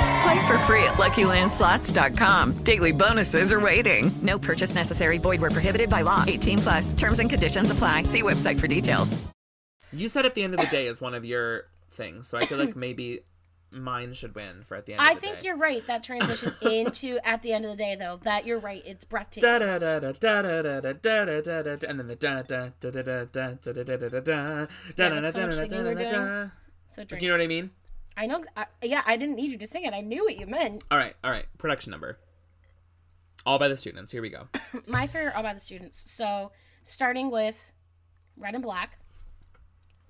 Play for free at LuckyLandSlots.com. Daily bonuses are waiting. No purchase necessary. Void where prohibited by law. 18 plus. Terms and conditions apply. See website for details. you said at the end of the day is one of your things so i feel like maybe mine should win for at the end I of the think day. you're right. That transition into at the end of the day, though, that you're right. It's breathtaking. da da da da da da da da da da da da and then the da da da da da da da da da da da da da da that's so much da singing da we're da doing. da So Do drink. you know what I mean? I know. I, yeah, I didn't need you to sing it. I knew what you meant. All right, all right. Production number. All by the students. Here we go. (coughs) My favorite are by the students. So starting with Red and Black.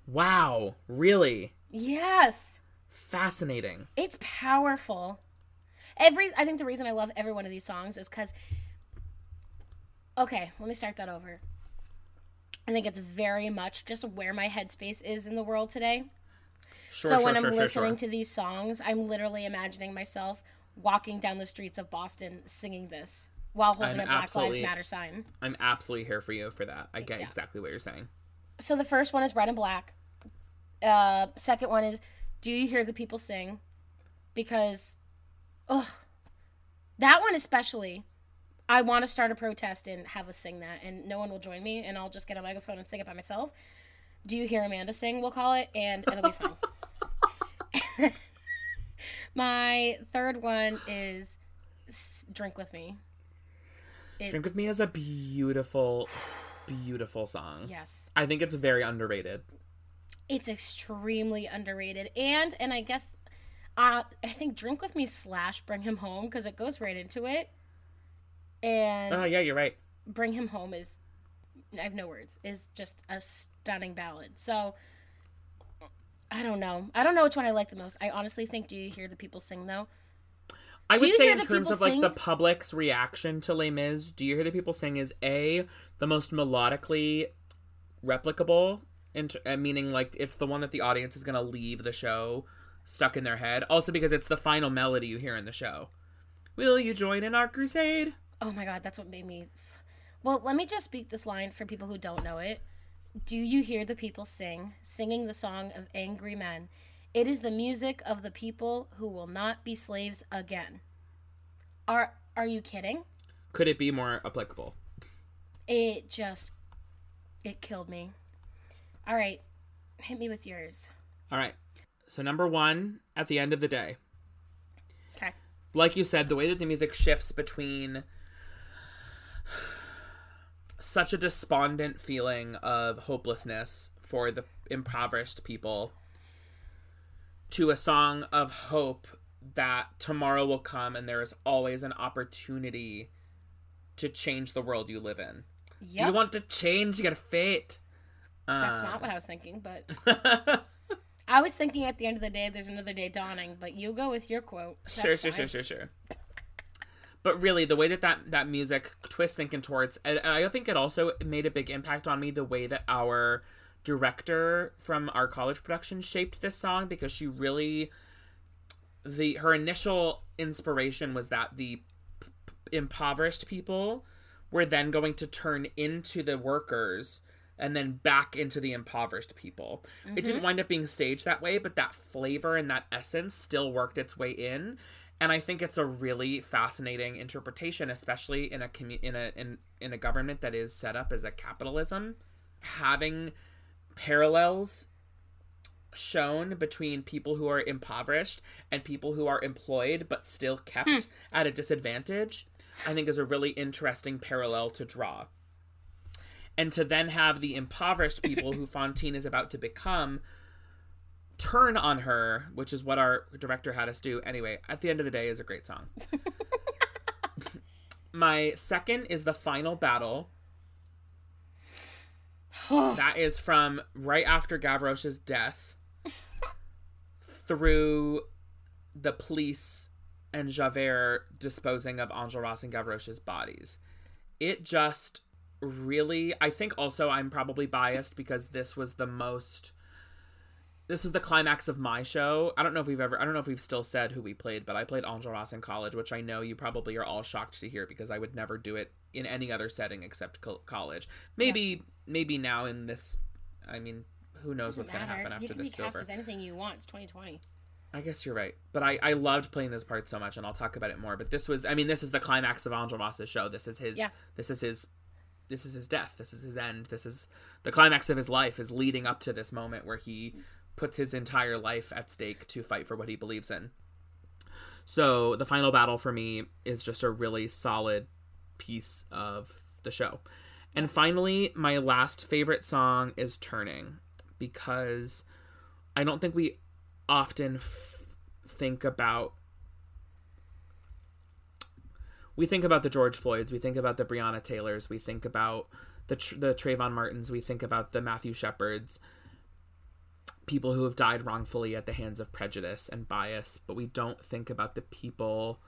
Wow, really Yes, fascinating. it's powerful. Every I think the reason I love every one of these songs is because. Okay, let me start that over. I think it's very much just where my headspace is in the world today. Sure, so sure, when sure, I'm listening to these songs, I'm literally imagining myself walking down the streets of Boston singing this while holding I'm a Black Lives Matter sign. I'm absolutely here for you for that. I get Yeah. exactly what you're saying. So the first one is Red and Black. Uh, second one is Do You Hear the People Sing? Because, oh, that one especially, I want to start a protest and have us sing that, and no one will join me, and I'll just get a microphone and sing it by myself. Do you hear Amanda sing? We'll call it, and it'll be fun. (laughs) (laughs) My third one is Drink with Me. It- Drink with Me is a beautiful, beautiful song. Yes. I think it's very underrated. it's extremely underrated and and i guess uh i think drink with me slash bring him home because it goes right into it and Oh yeah, you're right. bring him home is i have no words is just a stunning ballad so i don't know i don't know which one i like the most i honestly think do you hear the people sing though I Do would say in terms of like the public's reaction to Les Mis, do you hear the people sing is a the most melodically replicable, and uh, meaning like it's the one that the audience is gonna leave the show stuck in their head. Also because it's the final melody you hear in the show. Will you join in our crusade? oh my god that's what made me well let me just speak this line for people who don't know it do you hear the people sing singing the song of angry men? It is the music of the people who will not be slaves again. Are are you kidding? Could it be more applicable? it just it killed me. All right hit me with yours. All right. So number one, at the end of the day, okay. Like you said, the way that the music shifts between such a despondent feeling of hopelessness for the impoverished people to a song of hope that tomorrow will come and there is always an opportunity to change the world you live in. Do you want to change? You got a fate. that's not um, what i was thinking but (laughs) (laughs) I was thinking at the end of the day, there's another day dawning, but you go with your quote. That's sure, sure, fine. sure, sure, sure. But really, the way that that, that music twists and contorts, and I think it also made a big impact on me. The way that our director from our college production shaped this song, because she really, the her initial inspiration was that the p- p- impoverished people were then going to turn into the workers and then back into the impoverished people. It didn't Mhm. wind up being staged that way, but that flavor and that essence still worked its way in. And I think it's a really fascinating interpretation, especially in a commu- in a in, in a government that is set up as a capitalism, having parallels shown between people who are impoverished and people who are employed but still kept Hmm. at a disadvantage, I think is a really interesting parallel to draw. And to then have the impoverished people who (laughs) Fantine is about to become turn on her, which is what our director had us do. Anyway, at the end of the day, is a great song. (laughs) My second is the final battle. that is from right after Gavroche's death (laughs) through the police and Javert disposing of Enjolras and Gavroche's bodies. It just really I think also I'm probably biased because this was the most this was the climax of my show. I don't know if we've ever I don't know if we've still said who we played, but I played Enjolras in college, which I know you probably are all shocked to hear because I would never do it in any other setting except co- college. Maybe maybe now in this I mean, who knows what's going to happen you after can this is cast as anything you want. It's 2020. I guess you're right. But I, I loved playing this part so much and I'll talk about it more. But this was I mean, this is the climax of Enjolras' show. This is his Yeah. this is his this is his death. This is his end. This is the climax of his life is leading up to this moment where he puts his entire life at stake to fight for what he believes in. So the final battle for me is just a really solid piece of the show. And finally, my last favorite song is Turning because I don't think we often f- think about we think about the George Floyds, we think about the Breonna Taylors, we think about the Tr- the Trayvon Martins, we think about the Matthew Shepherds, people who have died wrongfully at the hands of prejudice and bias, but we don't think about the people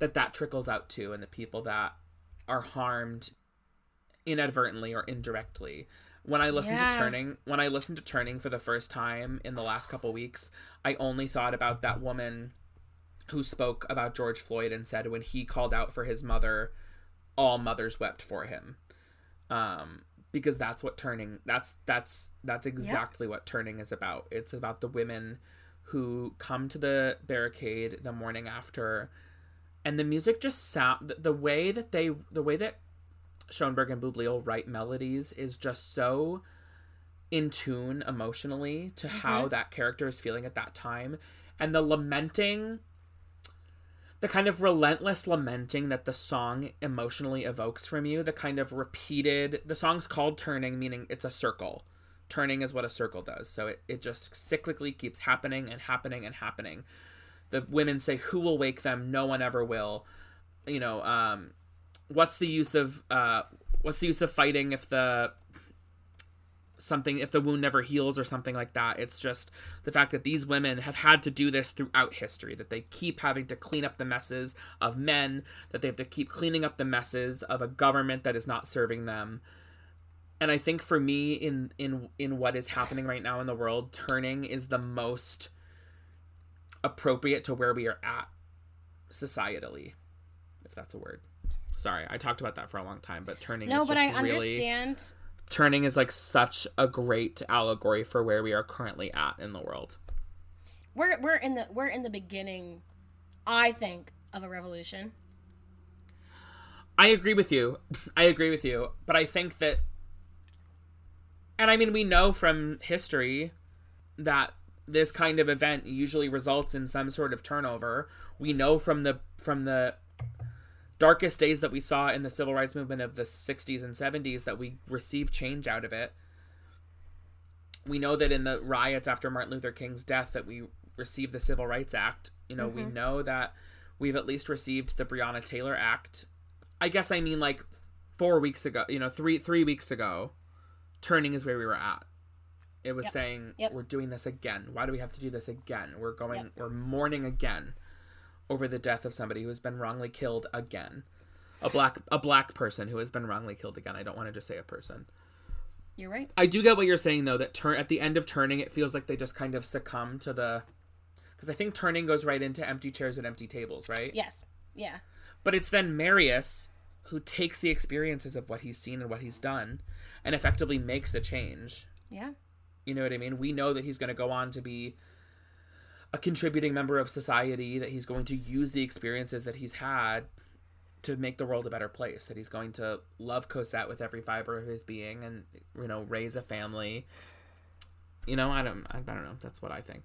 that that trickles out to and the people that are harmed inadvertently or indirectly. When I listened Yeah. to Turning, when I listened to Turning for the first time in the last couple weeks, I only thought about that woman who spoke about George Floyd and said when he called out for his mother, all mothers wept for him. Um, because that's what turning that's that's that's exactly what turning is about. It's about the women who come to the barricade the morning after and the music just sound the, the way that they the way that Schoenberg and Boublil write melodies is just so in tune emotionally to how Mhm. that character is feeling at that time and the lamenting the kind of relentless lamenting that the song emotionally evokes from you the kind of repeated the song's called turning meaning it's a circle. Turning is what a circle does. So it, it just cyclically keeps happening and happening and happening. The women say who will wake them? No one ever will. You know um what's the use of uh what's the use of fighting if the something if the wound never heals or something like that it's just the fact that these women have had to do this throughout history that they keep having to clean up the messes of men that they have to keep cleaning up the messes of a government that is not serving them and i think for me in in in what is happening right now in the world turning is the most appropriate to where we are at societally if that's a word sorry i talked about that for a long time but turning No, is but I really understand. Turning is like such a great allegory for where we are currently at in the world. We're we're in the we're in the beginning, I think, of a revolution. i agree with you. I agree with you. But i think that and i mean we know from history that this kind of event usually results in some sort of turnover. We know from the from the darkest days that we saw in the civil rights movement of the 60s and 70s that we received change out of it we know that in the riots after martin luther king's death that we received the civil rights act you know we Mhm. know that we've at least received the breonna taylor act i guess i mean like four weeks ago you know three three weeks ago turning is where we were at It was Yep. saying Yep. we're doing this again. Why do we have to do this again? We're going Yep. we're mourning again over the death of somebody who has been wrongly killed again. A black a black person who has been wrongly killed again. I don't want to just say a person. You're right. I do get what you're saying though that turn at the end of turning it feels like they just kind of succumb to the cuz I think turning goes right into empty chairs and empty tables, right? Yes. Yeah. But it's then Marius who takes the experiences of what he's seen and what he's done and effectively makes a change. Yeah. You know what I mean? We know that he's going to go on to be a contributing member of society, that he's going to use the experiences that he's had to make the world a better place, that he's going to love Cosette with every fiber of his being and, you know, raise a family. You know, I don't, I don't know. That's what I think.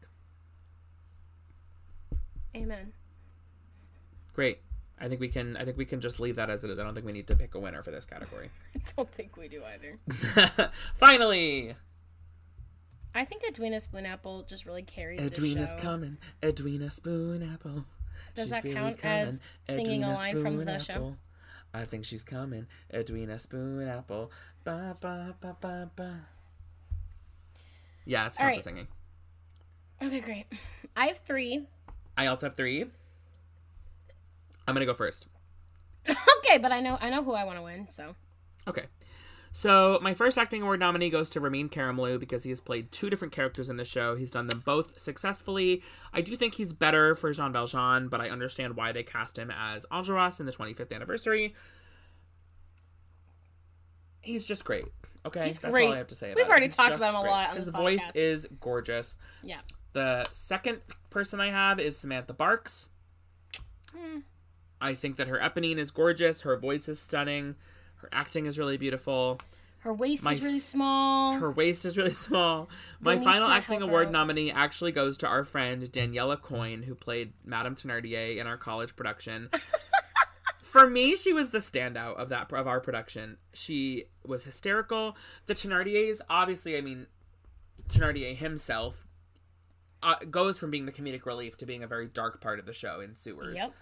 Amen. Great. I think we can. I think we can just leave that as it is. I don't think we need to pick a winner for this category. (laughs) I don't think we do either. (laughs) Finally, I think Edwina Spoonapple just really carried the Edwina's show. coming. Edwina Spoonapple. Does She's that really count coming. as singing a Edwina line from the show? I think she's coming. Edwina Spoonapple. Ba ba ba ba ba. Yeah, it's All right. singing. Okay, great. I have three. I also have three. I'm gonna go first. (laughs) okay, but I know I know who I want to win. So Okay. So my first acting award nominee goes to Ramin Karimloo because he has played two different characters in the show. He's done them both successfully. I do think he's better for Jean Valjean, but I understand why they cast him as Enjolras in the 25th anniversary. He's just great. Okay, He's that's great. all I have to say. About We've already He's talked about him a great. lot His voice is gorgeous. yeah. The second person I have is Samantha Barks. Hmm. I think that her Eponine is gorgeous. Her voice is stunning. Her acting is really beautiful. Her waist My is really small. Her waist is really (laughs) small. My final acting award out. nominee actually goes to our friend Daniela Coyne, who played Madame Thenardier in our college production. (laughs) For me, she was the standout of that of our production. She was hysterical. The Thenardiers, obviously, I mean, Thenardier himself uh, goes from being the comedic relief to being a very dark part of the show in Sewers Yep.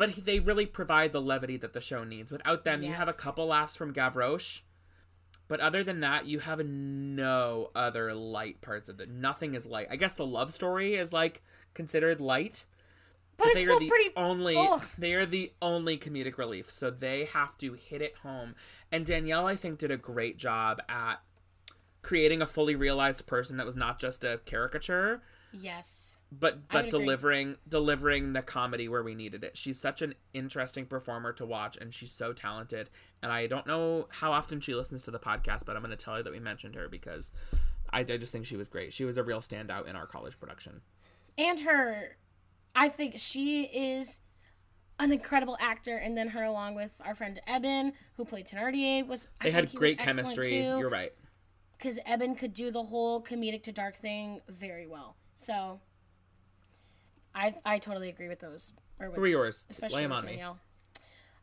But he- they really provide the levity that the show needs. Without them, you have a couple laughs from Gavroche, but other than that, you have no other light parts of it. Nothing is light. I guess the love story is like considered light, But it's they are the pretty- only. Ugh. They are the only comedic relief, so they have to hit it home. And Danielle, I think, did a great job at creating a fully realized person that was not just a caricature Yes. But but would agree. delivering delivering the comedy where we needed it. She's such an interesting performer to watch and she's so talented. And I don't know how often she listens to the podcast, but I'm going to tell her that we mentioned her because I, I just think she was great. She was a real standout in our college production. And her, I think she is an incredible actor. And then her, along with our friend Eben, who played Thenardier, was I They think had great chemistry. too. You're right. because Eben could do the whole comedic to dark thing very well. So I I totally agree with those. Or with, Who are yours? Especially Lay 'em with on me. Danielle.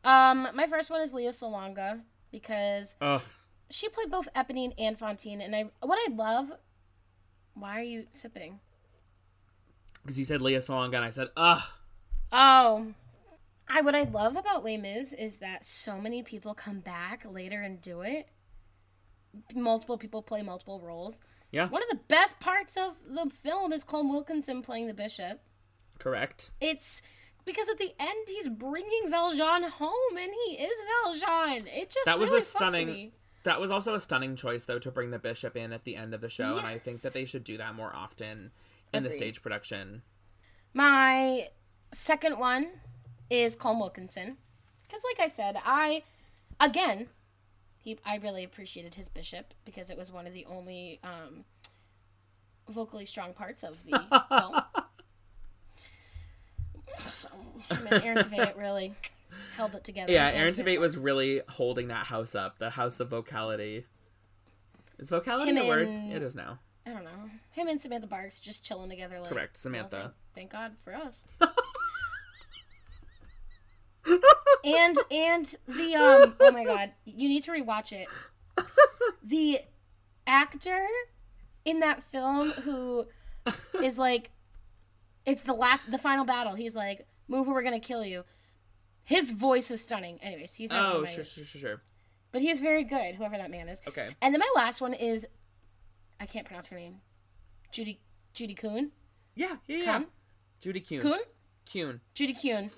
Um, my first one is Lea Salonga because Ugh. she played both Eponine and Fantine, and I what I love. Why are you sipping? Because you said Lea Salonga and I said, ugh. Oh, I what I love about Les Mis is that so many people come back later and do it. Multiple people play multiple roles. Yeah. One of the best parts of the film is Colm Wilkinson playing the bishop. Correct. It's because at the end he's bringing Valjean home, and he is Valjean. It just that was really a stunning that was also a stunning choice though to bring the bishop in at the end of the show and i think that they should do that more often in the stage production My second one is Colm Wilkinson. Because, like I said, I, again, he, I really appreciated his bishop because it was one of the only um, vocally strong parts of the (laughs) film. So, him and Aaron Tveit really held it together. yeah aaron tveit was really holding that house up the house of vocality is vocality Him a word and- it is now I don't know. Him and Samantha Barks just chilling together. Like, Correct, well, Samantha. thank, thank God for us. (laughs) and and the um oh my god, you need to rewatch it. The actor in that film who (laughs) is like, it's the last, the final battle. He's like, "Move, or we're gonna kill you." His voice is stunning. Anyways, he's not. oh one of my- sure sure sure sure but he is very good, whoever that man is. Okay. And then my last one is I can't pronounce her name. Judy Judy Kuhn. Yeah, yeah, yeah. Kuhn? Judy Kuhn. Kuhn? Kuhn. Judy Kuhn.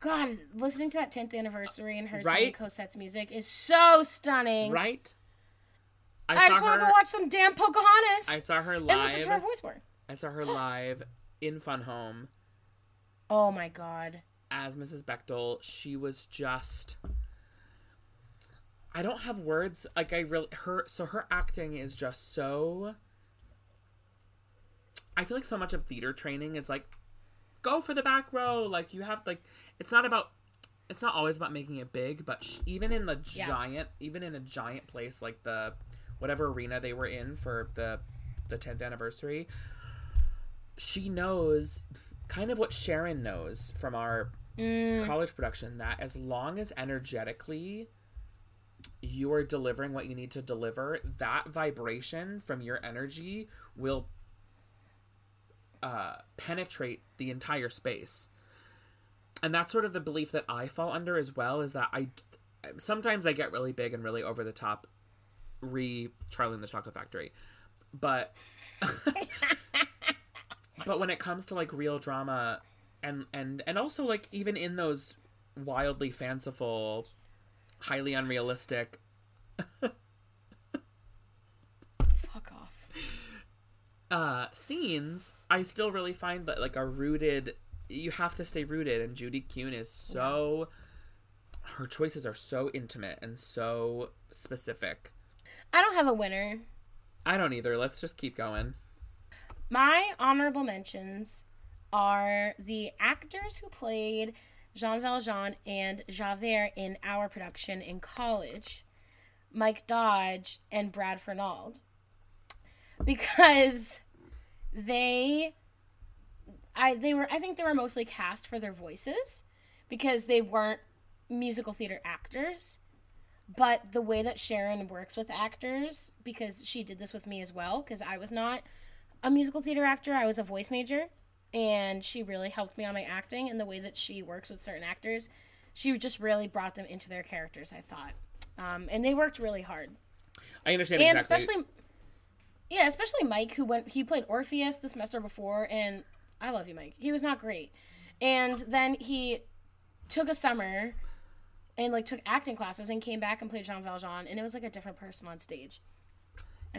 God, listening to that 10th anniversary and her Right? singing Cosette's music is so stunning. Right? I, just want to go watch some damn Pocahontas. I saw her live. And listen to her voice more. I saw her live in Fun Home Oh my god. as Mrs. Bechdel. She was just. I don't have words. Like I really her. So her acting is just so. I feel like so much of theater training is like, go for the back row. Like you have like, it's not about. It's not always about making it big, but sh- even in the Yeah. giant, even in a giant place like the, whatever arena they were in for the, the tenth anniversary, she knows kind of what Sharon knows from our Mm. college production that as long as energetically you are delivering what you need to deliver, that vibration from your energy will uh, penetrate the entire space. And that's sort of the belief that I fall under as well is that I sometimes I get really big and really over the top re Charlie and the Chocolate Factory. But (laughs) (laughs) but when it comes to like real drama and and and also like even in those wildly fanciful highly unrealistic Fuck off. uh scenes i still really find that like are rooted you have to stay rooted and judy kuhn is so her choices are so intimate and so specific I don't have a winner. i don't either let's just keep going My honorable mentions are the actors who played Jean Valjean and Javert in our production in college, Mike Dodge and Brad Fernald, because they, I they were I think they were mostly cast for their voices, because they weren't musical theater actors. But the way that Sharon works with actors, because she did this with me as well, because I was not a musical theater actor. I was a voice major, and she really helped me on my acting and the way that she works with certain actors. She just really brought them into their characters. I thought, um, and they worked really hard. i understand and exactly especially, yeah, especially Mike, who went he played Orpheus the semester before, and I love you, Mike. He was not great, and then he took a summer and like took acting classes and came back and played Jean Valjean, and it was like a different person on stage.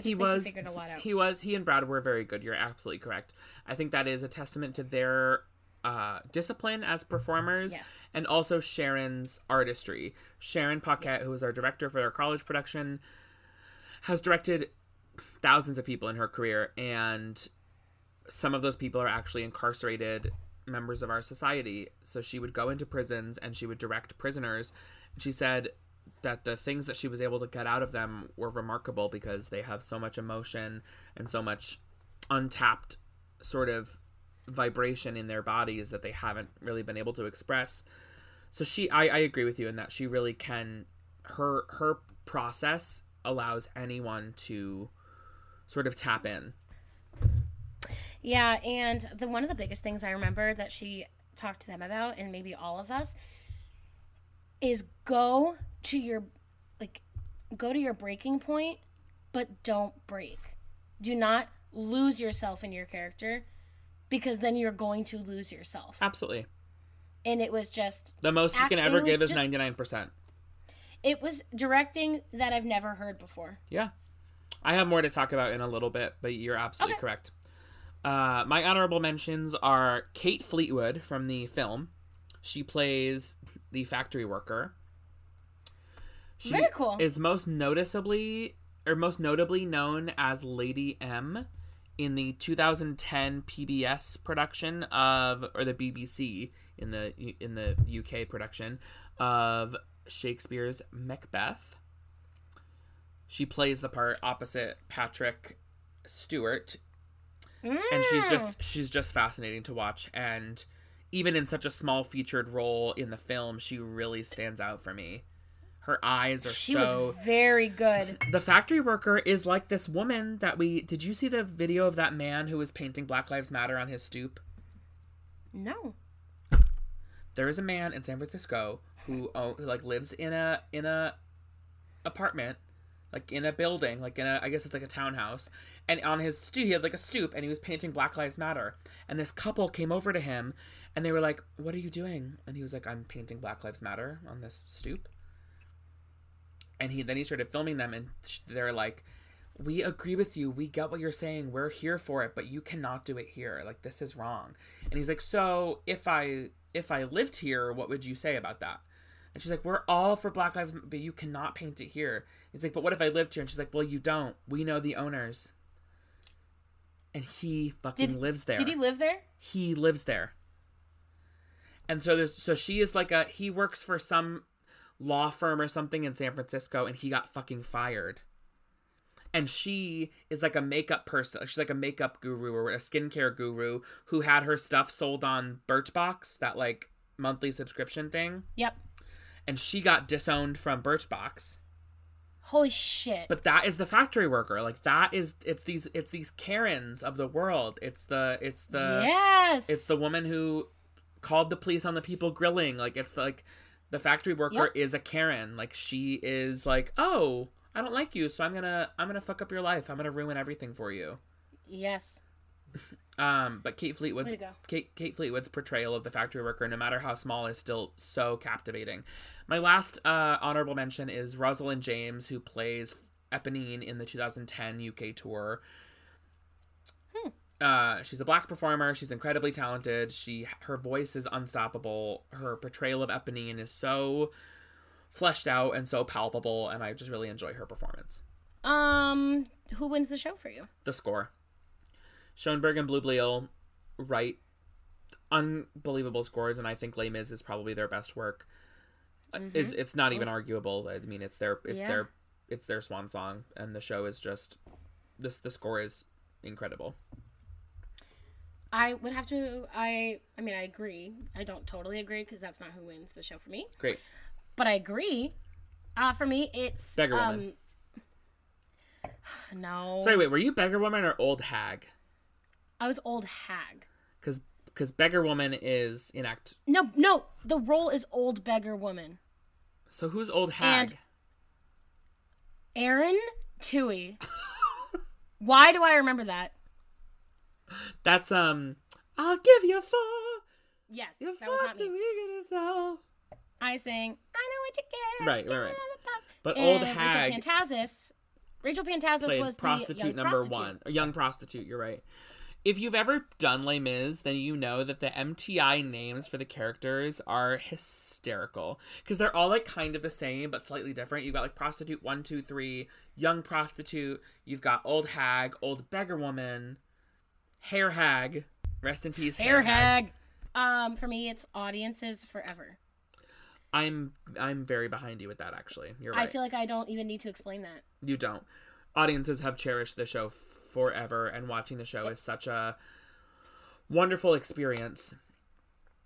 He was he figured a lot out. he was he and brad were very good. You're absolutely correct. I think that is a testament to their uh, discipline as performers Yes. and also sharon's artistry. Sharon paquette who was our director for our college production has directed thousands of people in her career and some of those people are actually incarcerated members of our society. So she would go into prisons and she would direct prisoners. She said that the things that she was able to get out of them were remarkable because they have so much emotion and so much untapped sort of vibration in their bodies that they haven't really been able to express. So she I, I agree with you in that she really can her her process allows anyone to sort of tap in. Yeah, and the one of the biggest things I remember that she talked to them about, and maybe all of us, is go to your like go to your breaking point, but don't break. Do not lose yourself in your character because then you're going to lose yourself. absolutely And it was just the most you can ever give is just- 99% It was directing that I've never heard before. Yeah. I have more to talk about in a little bit, but you're absolutely Okay. correct. Uh, my honorable mentions are Kate Fleetwood from the film. She plays the factory worker. She Very cool. Is most noticeably or most notably known as Lady M in the 2010 PBS production of or the BBC in the in the UK production of Shakespeare's Macbeth. She plays the part opposite Patrick Stewart. And she's mm. just she's just fascinating to watch and even in such a small featured role in the film, she really stands out for me. Her eyes are She so was very good. the factory worker is like this woman that we did you see the video of that man who was painting Black Lives Matter on his stoop? No. There is a man in San Francisco who own, who like lives in a in a apartment, like in a building, like in a I guess it's like a townhouse. And on his stoop, he had like a stoop, and he was painting Black Lives Matter. And this couple came over to him, and they were like, "What are you doing?" And he was like, "I'm painting Black Lives Matter on this stoop." And he then he started filming them, and they're like, "We agree with you. We get what you're saying. We're here for it, but you cannot do it here. Like this is wrong." And he's like, "So if I if I lived here, what would you say about that?" And she's like, "We're all for Black Lives, but you cannot paint it here." He's like, "But what if I lived here?" And she's like, "Well, you don't. We know the owners." And he fucking Did- lives there. Did he live there? He lives there. And so there's so she is like a he works for some law firm or something in San Francisco and he got fucking fired. And she is like a makeup person. She's like a makeup guru or a skincare guru who had her stuff sold on Birchbox, that like monthly subscription thing. Yep. And she got disowned from Birchbox. Holy shit. But that is the factory worker. Like that is it's these it's these Karens of the world. It's the it's the Yes. It's the woman who called the police on the people grilling. Like it's like the factory worker Yep. is a Karen. Like she is like, "Oh, I don't like you, so I'm going to I'm going to fuck up your life. I'm going to ruin everything for you." yes. (laughs) Um, but Kate Fleetwood's Way to go. Kate, Kate Fleetwood's portrayal of the factory worker, no matter how small, is still so captivating. My last uh, honorable mention is Rosalind James, who plays Eponine in the 2010 UK tour. Uh, she's a black performer. She's incredibly talented. She her voice is unstoppable. Her portrayal of Eponine is so fleshed out and so palpable, and I just really enjoy her performance. Um, who wins the show for you? the score. Schoenberg and Boublil write unbelievable scores, and I think Les Mis is probably their best work. Uh, Is it's not even arguable. I mean, it's their it's Yeah. their it's their swan song, and the show is just this. The score is incredible. I would have to. I. I mean, I agree. I don't totally agree because that's not who wins the show for me. Great. But I agree. Uh, for me, it's Beggar um. Woman. (sighs) No. Sorry, wait. Were you beggar woman or old hag? I was old hag. Because because beggar woman is in act. No, no. The role is old beggar woman. So who's old hag? And- Aaron Tui. (laughs) Why do I remember that? That's um. I'll give you four. Yes, You that was not to me. I sang, I know what you get. Right, right, right. out of the box." But And old hag Rachel Pantazis. Rachel Pantazis was the prostitute number prostitute. one, young prostitute. You're right. If you've ever done Les Mis, then you know that the MTI names for the characters are hysterical because they're all like kind of the same but slightly different. You've got like prostitute one, two, three, young prostitute. You've got old hag, old beggar woman, hair hag. Rest in peace, Hair hag. Um, for me, it's audiences forever. I'm I'm very behind you with that. Actually, you're right. I feel like I don't even need to explain that. You don't. Audiences have cherished the show forever, and watching the show is such a wonderful experience.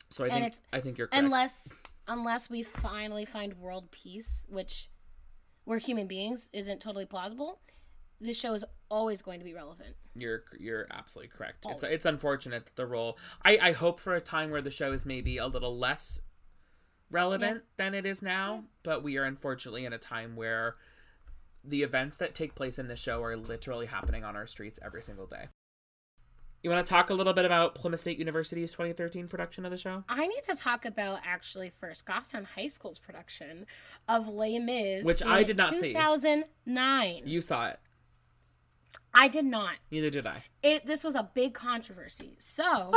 So I think I think you're correct. Unless, unless we finally find world peace, which we're human beings, isn't totally plausible. This show is always going to be relevant. you're you're absolutely correct. It's Always. it's unfortunate that the role. I I hope for a time where the show is maybe a little less relevant than it is now, but we are unfortunately in a time where the events that take place in the show are literally happening on our streets every single day. You want to talk a little bit about Plymouth State University's 2013 production of the show? I need to talk about actually first Goffstown High School's production of Les Mis, Which I did not see. 2009. You saw it. I did not. Neither did I. It this was a big controversy. So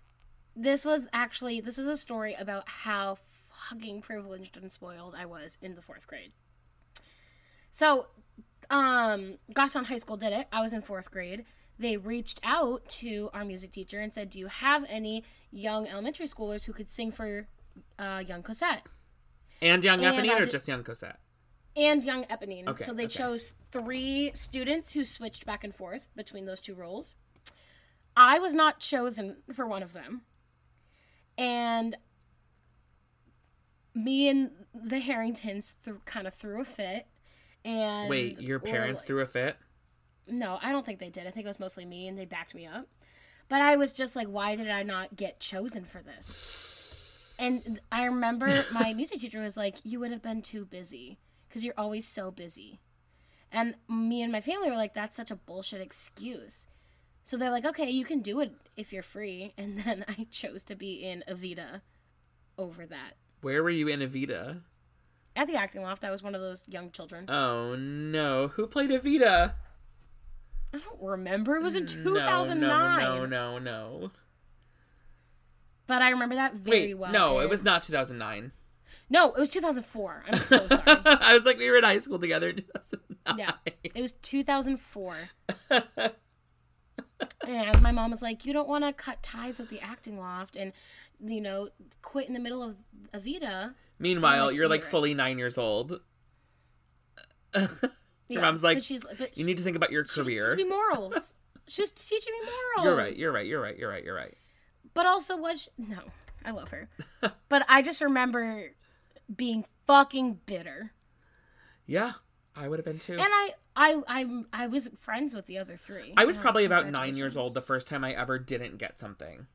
(laughs) this was actually this is a story about how fucking privileged and spoiled I was in the fourth grade. So, um, Goffstown High School did it. I was in fourth grade. They reached out to our music teacher and said, "Do you have any young elementary schoolers who could sing for uh, young Cosette And Young And Eponine or just Young Cosette? And young Eponine?" Okay, so they okay. chose three students who switched back and forth between those two roles. I was not chosen for one of them, and me and the Harringtons th- kind of threw a fit. And Wait, your parents like- threw a fit? No, I don't think they did. I think it was mostly me, and they backed me up. But I was just like, why did I not get chosen for this? And I remember my (laughs) music teacher was like, you would have been too busy because you're always so busy. And me and my family were like, that's such a bullshit excuse. So they're like, okay, you can do it if you're free. (laughs) And then I chose to be in Evita over that. Where were you in Evita? At the acting loft, I was one of those young children. Oh no, who played Evita? I don't remember. It was in 2009. No, no, no, no. But I remember that very Wait, well. no, it was not 2009. No, it was 2004. I'm so sorry. (laughs) I was like, we were in high school together in 2009. yeah, it was 2004. (laughs) and my mom was like, "You don't want to cut ties with the acting loft, and you know, quit in the middle of Evita." Meanwhile, you're like "You're right." fully nine years old. (laughs) Your Yeah, mom's like, but she's- but you need to think about your She career. teaching me morals. she was teaching me morals. You're right. You're right. You're right. You're right. You're right. But also, was no, I love her, but I just remember being fucking bitter. Yeah, I would have been too. And I, I, I, I was friends with the other three. I was probably about nine years old the first time I ever didn't get something.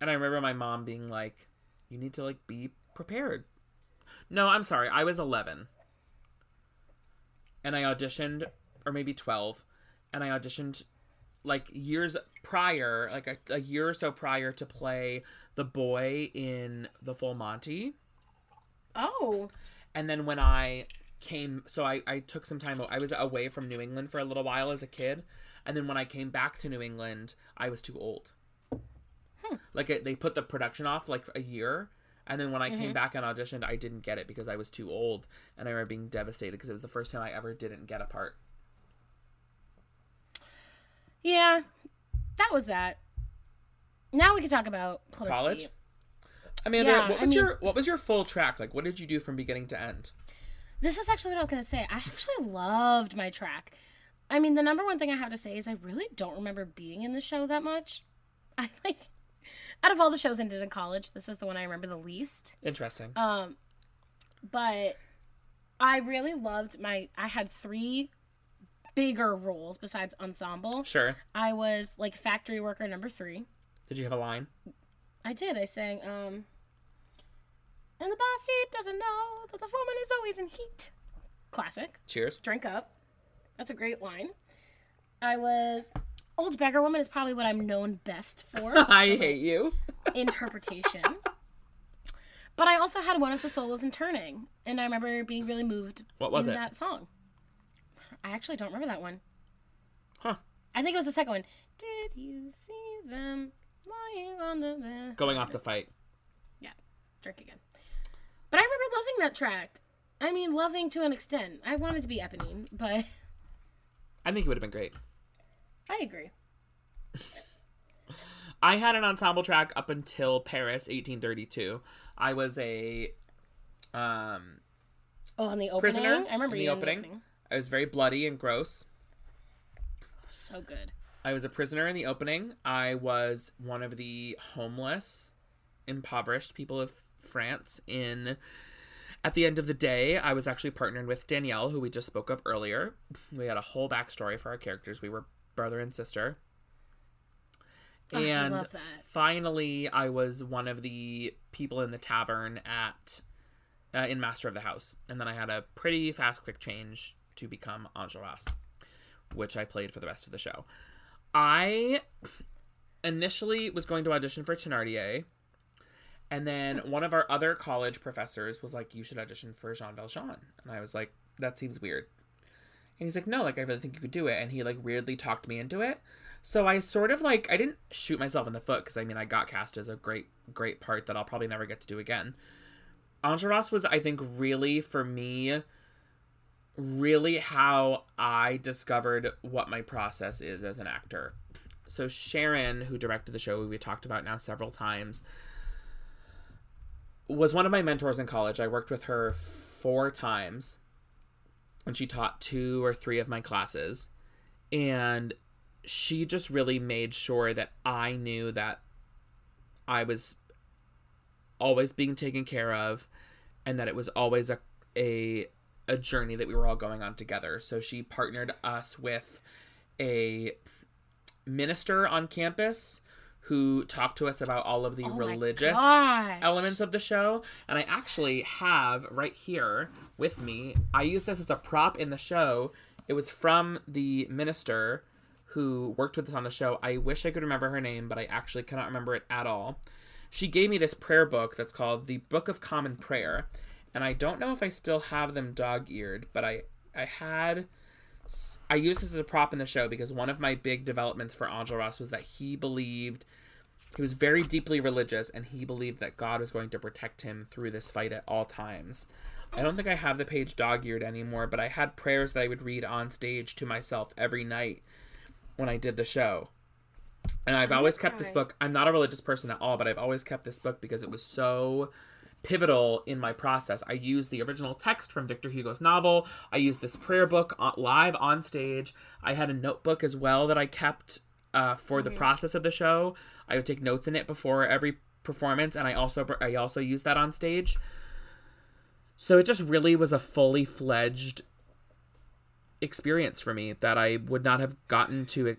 And I remember my mom being like, you need to like be prepared. No, I'm sorry. I was 11. And I auditioned, or maybe 12. And I auditioned like years prior, like a, a year or so prior to play the boy in The Full Monty. Oh. And then when I came, so I, I took some time, I was away from New England for a little while as a kid. And then when I came back to New England, I was too old. Like it, they put the production off like a year. And then when I came Mhm. back and auditioned, I didn't get it because I was too old. And I remember being devastated because it was the first time I ever didn't get a part. Yeah, that was that. Now we can talk about Plymouth College? Amanda, Yeah, what I was mean- your what was your full track? Like what did you do from beginning to end? This is actually what I was gonna say. I actually loved my track. I mean, the number one thing I have to say is I really don't remember being in the show that much. (laughs) I like out of all the shows I did in college, this is the one I remember the least. Interesting. Um, but I really loved my. I had three bigger roles besides ensemble. Sure. I was like factory worker number three. Did you have a line? I did. I sang, um, and the boss seat doesn't know that the foreman is always in heat. Classic. Cheers. Drink up. That's a great line. I was old beggar woman is probably what I'm known best for. (laughs) I hate you. (laughs) interpretation. But I also had one of the solos in Turning, and I remember being really moved What was in it? that song. I actually don't remember that one. Huh. I think it was the second one. Did you see them lying on the bed? Going off to fight. Yeah, drink again. But I remember loving that track. I mean, loving to an extent. I wanted to be Eponine, but I think it would have been great. I agree. (laughs) I had an ensemble track up until Paris 1832. I was a um Oh, on the opening. prisoner I remember in the opening. the opening. I was very bloody and gross. So good. I was a prisoner in the opening. I was one of the homeless, impoverished people of France in at the end of the day, I was actually partnered with Danielle, who we just spoke of earlier. We had a whole backstory for our characters. We were brother and sister. I And finally, I was one of the people in the tavern at uh, in Master of the House, and then I had a pretty fast, quick change to become Enjolras, which I played for the rest of the show. I initially was going to audition for Thenardier, and then one of our other college professors was like, "You should audition for Jean Valjean," and I was like, "That seems weird." And he's like, "No, like I really think you could do it," and he like weirdly talked me into it. So I sort of like I didn't shoot myself in the foot because I mean I got cast as a great great part that I'll probably never get to do again. Enjolras was I think really for me really how I discovered what my process is as an actor. So Sharon, who directed the show we talked about now several times, was one of my mentors in college. I worked with her four times and she taught two or three of my classes. And she just really made sure that I knew that I was always being taken care of and that it was always a a a journey that we were all going on together. So she partnered us with a minister on campus who talked to us about all of the Oh religious elements of the show. And I actually have right here with me, I use this as a prop in the show, It was from the minister who worked with us on the show. I wish I could remember her name, but I actually cannot remember it at all. She gave me this prayer book that's called the Book of Common Prayer, and I don't know if I still have them dog-eared, but I I had I used this as a prop in the show because one of my big developments for Enjolras was that he believed he was very deeply religious and he believed that God was going to protect him through this fight at all times. I don't think I have the page dog eared anymore, but I had prayers that I would read on stage to myself every night when I did the show. And I've always kept this book. I'm not a religious person at all, but I've always kept this book because it was so pivotal in my process. I used the original text from Victor Hugo's novel. I used this prayer book on, live on stage. I had a notebook as well that I kept uh, for the process of the show. I would take notes in it before every performance, and I also I also used that on stage. So it just really was a fully fledged experience for me that I would not have gotten to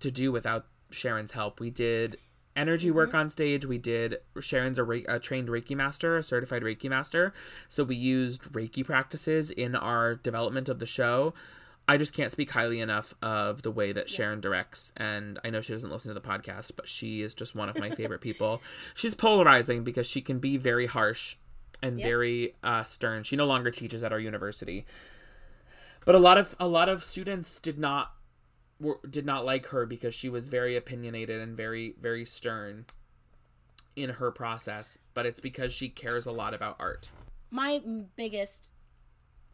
to do without Sharon's help. We did energy work on stage. We did Sharon's a, Re- a trained Reiki master, a certified Reiki master. So we used Reiki practices in our development of the show. I just can't speak highly enough of the way that Sharon directs. And I know she doesn't listen to the podcast, but she is just one of my (laughs) favorite people. She's polarizing because she can be very harsh and Yep. very uh, stern. She no longer teaches at our university. But a lot of a lot of students did not were, did not like her because she was very opinionated and very very stern in her process, but it's because she cares a lot about art. My biggest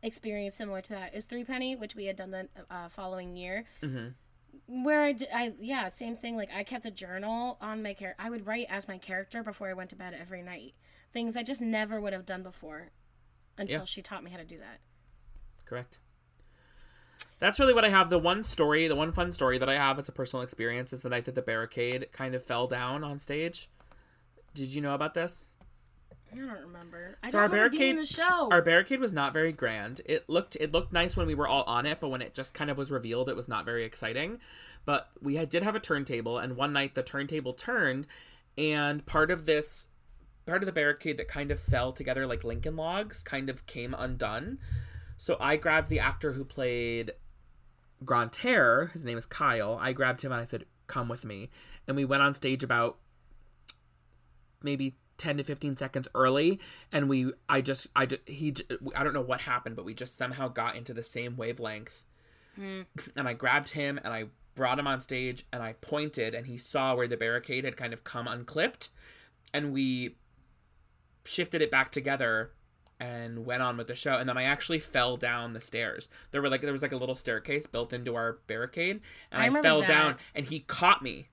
experience similar to that is Three Penny, which we had done the uh, following year. Mm-hmm. Where I, did, I yeah, same thing. Like I kept a journal on my character. I would write as my character before I went to bed every night. Things I just never would have done before, until Yeah. she taught me how to do that. Correct. That's really what I have. The one story, the one fun story that I have as a personal experience is the night that the barricade kind of fell down on stage. Did you know about this? I don't remember. I so don't our barricade the show. our barricade was not very grand it looked it looked nice when we were all on it but when it just kind of was revealed it was not very exciting but we had, did have a turntable and one night the turntable turned and part of this part of the barricade that kind of fell together like lincoln logs kind of came undone so i grabbed the actor who played Grantaire, his name is Kyle. I grabbed him and I said, "Come with me." And we went on stage about maybe 10 to 15 seconds early and we I just I he i don't know what happened, but we just somehow got into the same wavelength. Hmm. And I grabbed him and I brought him on stage and I pointed and he saw where the barricade had kind of come unclipped and we shifted it back together and went on with the show. And then i actually fell down the stairs. There were like there was like a little staircase built into our barricade and I i, fell that. down and he caught me.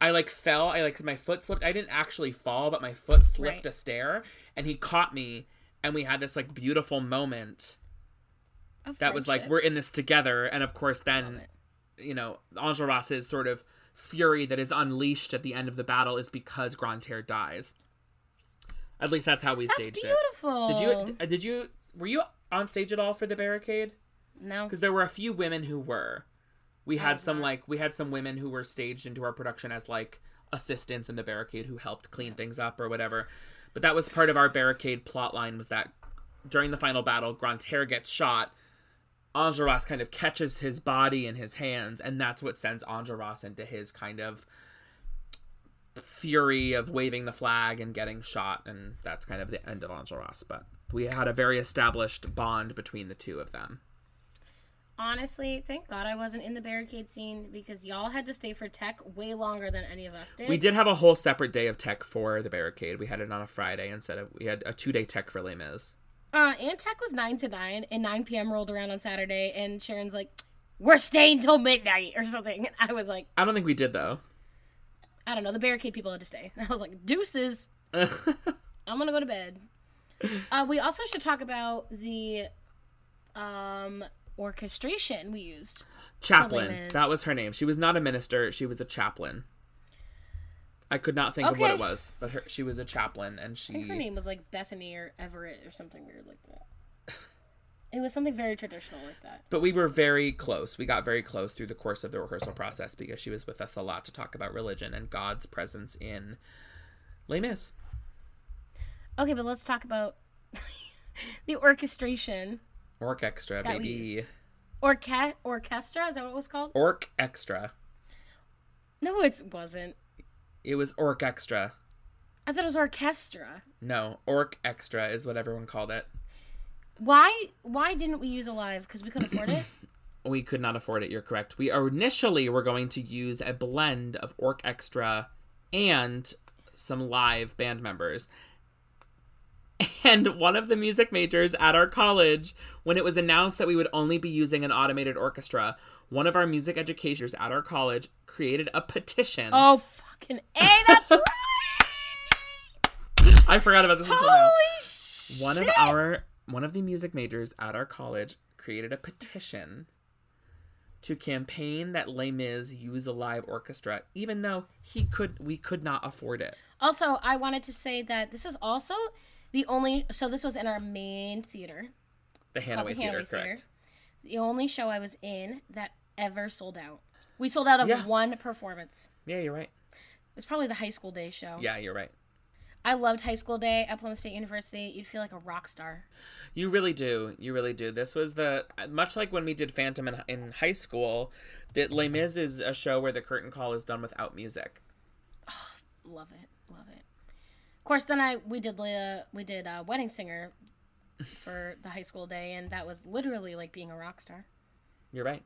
I like fell i like my foot slipped. I didn't actually fall but my foot slipped Right. a stair and he caught me and we had this like beautiful moment Of that was like we're in this together and of course then you know ross's sort of fury that is unleashed at the end of the battle is because grantaire dies at least that's how we staged beautiful. it did you uh, did you were you on stage at all for the barricade No. because there were a few women who were we had some not. like we had some women who were staged into our production as like assistants in the barricade who helped clean things up or whatever but that was part of our barricade plot line was that during the final battle grantaire gets shot Enjolras kind of catches his body in his hands, and that's what sends Enjolras into his kind of fury of waving the flag and getting shot, and that's kind of the end of Enjolras. But we had a very established bond between the two of them. Honestly, thank God I wasn't in the barricade scene because y'all had to stay for tech way longer than any of us did. We did have a whole separate day of tech for the barricade. We had it on a Friday instead of we had a two day tech for Les Mis. Uh, and tech was 9 to 9, and 9 p.m. rolled around on Saturday, and Sharon's like, we're staying till midnight or something. And I was like, I don't think we did though. I don't know, the barricade people had to stay. And (laughs) I was like, deuces. I'm gonna go to bed. Uh, we also should talk about the um, orchestration we used. Chaplain. That was her name. She was not a minister. She was a chaplain. I could not think of what it was, but her, she was a chaplain, and I she. think her name was like Bethany or Everett or something weird like that. It was something very traditional like that. But we were very close. We got very close through the course of the rehearsal process because she was with us a lot to talk about religion and God's presence in Les Mis. Okay, but let's talk about (laughs) the orchestration. Orc Extra, That baby. Orca- orchestra? Is that what it was called? Orc Extra. No, it wasn't. It was Orc Extra. I thought it was orchestra. No, Orc Extra is what everyone called it. Why? Why didn't we use a live? Because we couldn't afford it. (coughs) We could not afford it. You're correct. We initially were going to use a blend of Orc Extra and some live band members. (laughs) And one of the music majors at our college, when it was announced that we would only be using an automated orchestra, one of our music educators at our college created a petition. Oh fucking a! That's (laughs) right. I forgot about this until now. Holy shit! One of our one of the music majors at our college created a petition to campaign that Les Mis use a live orchestra, even though he could we could not afford it. Also, I wanted to say that this is also the only. So this was in our main theater. The called Hanaway Theater, correct? The only show I was in that ever sold out. We sold out of Yeah. one performance. Yeah, you're right. It was probably the high school day show. Yeah, you're right. I loved high school day at Plymouth State University. You'd feel like a rock star. You really do. You really do. This was the much like when we did Phantom in, in high school. That Les Mis is a show where the curtain call is done without music. (sighs) Love it, love it. Of course, then I we did uh, we did uh, Wedding Singer (laughs) for the high school day, and that was literally like being a rock star. You're right.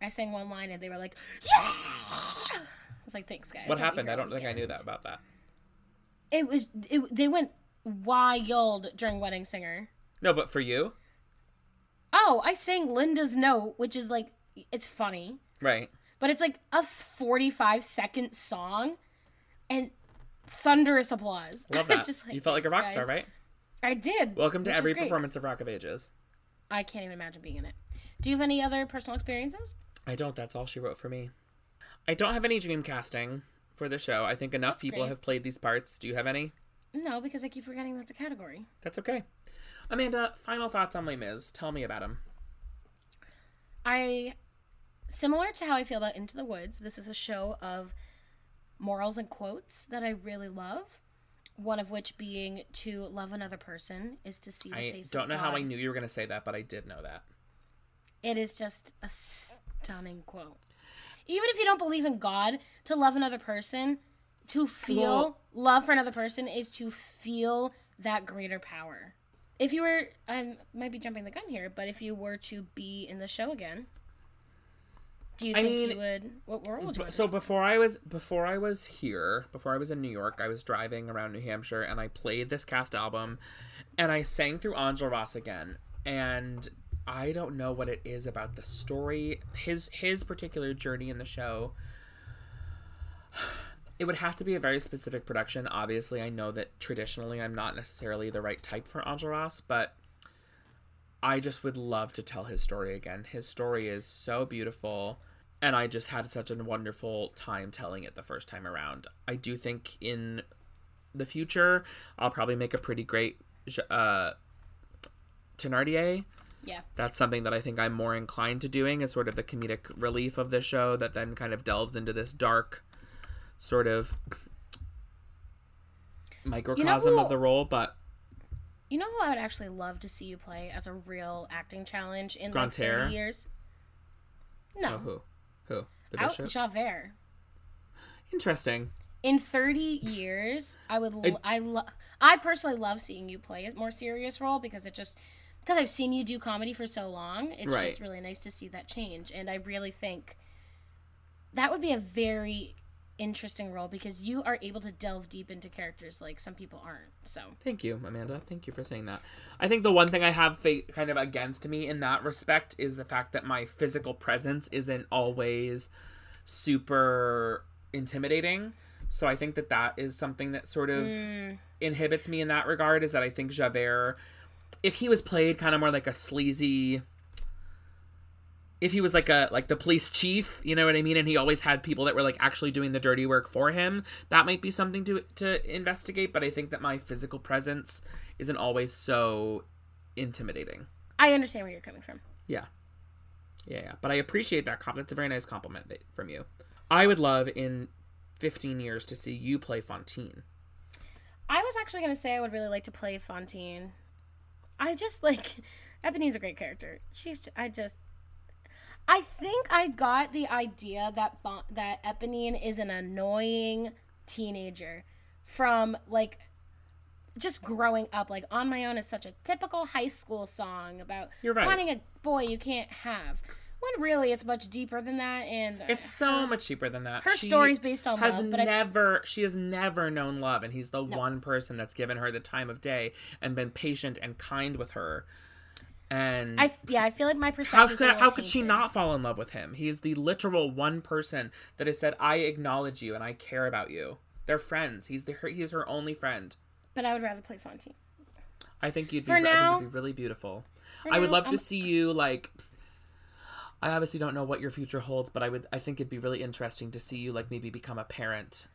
I sang one line, and they were like, (gasps) "Yeah!" I was like, "Thanks, guys." What happened? I don't think I knew that about that. It was it, they went wild during Wedding Singer. No, but for you, Oh, I sang Linda's Note, which is like it's funny, right? but it's like a 45 second song and thunderous applause. Love (laughs) that. just like, you felt like a "Thanks, rock star, right? I did. Welcome to every performance of Rock of Ages. I can't even imagine being in it. Do you have any other personal experiences? I don't. That's all she wrote for me. I don't have any dream casting for the show. I think enough That's people great. have played these parts. Do you have any? No, because I keep forgetting that's a category. That's okay. Amanda, final thoughts on Les Mis. Tell me about him. I similar to how I feel about Into the Woods, this is a show of morals and quotes that I really love. One of which being to love another person is to see the I face don't of know how I knew you were going to say that, but I did know that. It is just a stunning quote. Even if you don't believe in God, to love another person, to feel Well- love for another person is to feel that greater power. If you were, I might be jumping the gun here, but if you were to be in the show again, do you I think mean, you would? What role would you? So before I was before I was here, before I was in New York, I was driving around New Hampshire and I played this cast album and I sang through Enjolras again. And I don't know what it is about the story, his his particular journey in the show. It would have to be a very specific production. Obviously, I know that traditionally I'm not necessarily the right type for Ross, but I just would love to tell his story again. His story is so beautiful, and I just had such a wonderful time telling it the first time around. I do think in the future, I'll probably make a pretty great uh, Thenardier. Yeah. That's something that I think I'm more inclined to doing as sort of the comedic relief of the show that then kind of delves into this dark sort of microcosm who- of the role, but You know who I would actually love to see you play as a real acting challenge in like Grantaire? 30 years? Oh, no. oh, who? Who? The Out? Javert. Interesting. In 30 years, I would l- I lo- I personally love seeing you play a more serious role because it just because I've seen you do comedy for so long, it's Right. just really nice to see that change and I really think that would be a very interesting role because you are able to delve deep into characters like some people aren't. So, Thank you, Amanda. Thank you for saying that. I think the one thing I have fa- kind of against me in that respect is the fact that my physical presence isn't always super intimidating. So I think that that is something that sort of Mm. inhibits me in that regard. Is that I think Javert, if he was played kind of more like a sleazy, if he was like a like the police chief, you know what I mean, and he always had people that were like actually doing the dirty work for him, that might be something to to investigate. But I think that my physical presence isn't always so intimidating. I understand where you're coming from. Yeah. Yeah, yeah. But I appreciate that compliment. That's a very nice compliment that- from you. I would love in 15 years to see you play Fantine. I was actually going to say I would really like to play Fantine. I just like (laughs) Ebony's a great character. She's I just I think I got the idea that Bon- that Eponine is an annoying teenager from like just growing up like on my own is such a typical high school song about right. wanting a boy you can't have. When really it's much deeper than that and uh, It's so much deeper than that. her story's based on has love, but I- never she has never known love, and he's the one person that's given her the time of day and been patient and kind with her. And I yeah, I feel like my how perspective could how could she not fall in love with him? He is the literal one person that has said, "I acknowledge you and I care about you." They're friends. He's the he is her only friend. But I would rather play Fantine. I think you'd be, For now- be really beautiful. For I would now, love to I'm- see you like. I obviously don't know what your future holds, but I would. I think it'd be really interesting to see you like maybe become a parent,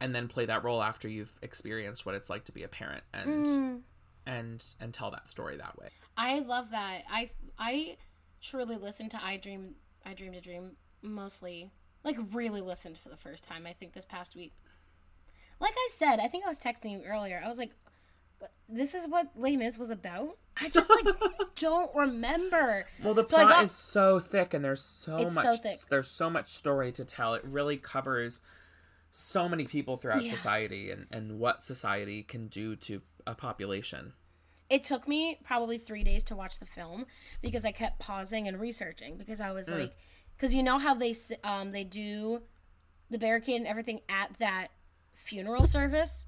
and then play that role after you've experienced what it's like to be a parent, and Mm. and and tell that story that way. I love that. I I truly listened to I Dream I Dreamed a Dream mostly like really listened for the first time I think this past week. Like I said, I think I was texting you earlier. I was like this is what Les Mis was about. I just like (laughs) don't remember. Well, the So plot got- is so thick, and there's so It's much. so thick. There's so much story to tell. It really covers so many people throughout Yeah. society, and and what society can do to a population. It took me probably three days to watch the film because I kept pausing and researching because I was Mm. like, because you know how they s- um they do the barricade and everything at that funeral service.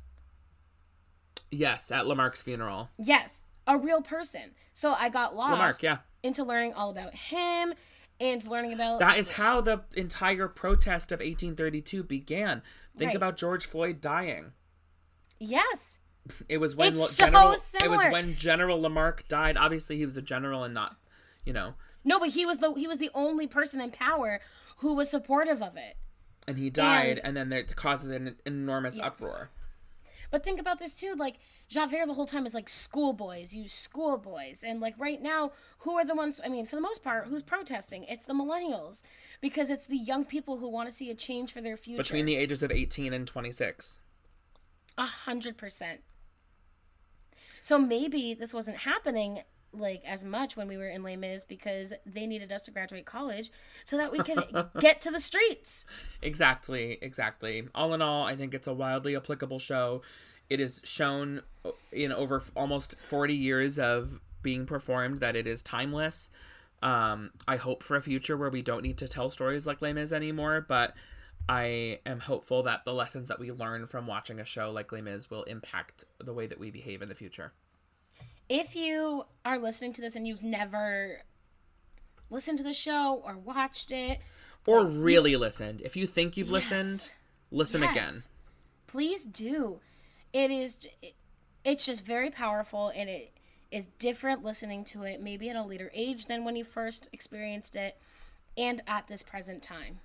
Yes, at Lamarque's funeral. Yes, a real person. So I got lost Lamarque, yeah. into learning all about him and learning about That is how the entire protest of 1832 began. Think Right. about George Floyd dying. Yes. It was when It's Lo- so General. It was when General Lamarque died. Obviously, he was a general and not, you know, No, but he was the he was the only person in power who was supportive of it. and he died, And- and, then it causes an enormous uproar. But think about this too, like Javert the whole time is like schoolboys, you schoolboys, and like right now, who are the ones? I mean, for the most part, who's protesting? It's the millennials because it's the young people who want to see a change for their future. Between the ages of 18 and 26. A hundred percent. So maybe this wasn't happening like as much when we were in Les Mis because they needed us to graduate college so that we could (laughs) get to the streets. Exactly, exactly. All in all, I think it's a wildly applicable show. It is shown in over almost 40 years of being performed that it is timeless. Um, I hope for a future where we don't need to tell stories like Les Mis anymore, but I am hopeful that the lessons that we learn from watching a show like Les Mis will impact the way that we behave in the future. If you are listening to this and you've never listened to the show or watched it, Or really listened. If you think you've Yes. listened, listen Yes. again. please do. It is it- it's just very powerful and it is different listening to it maybe at a later age than when you first experienced it and at this present time.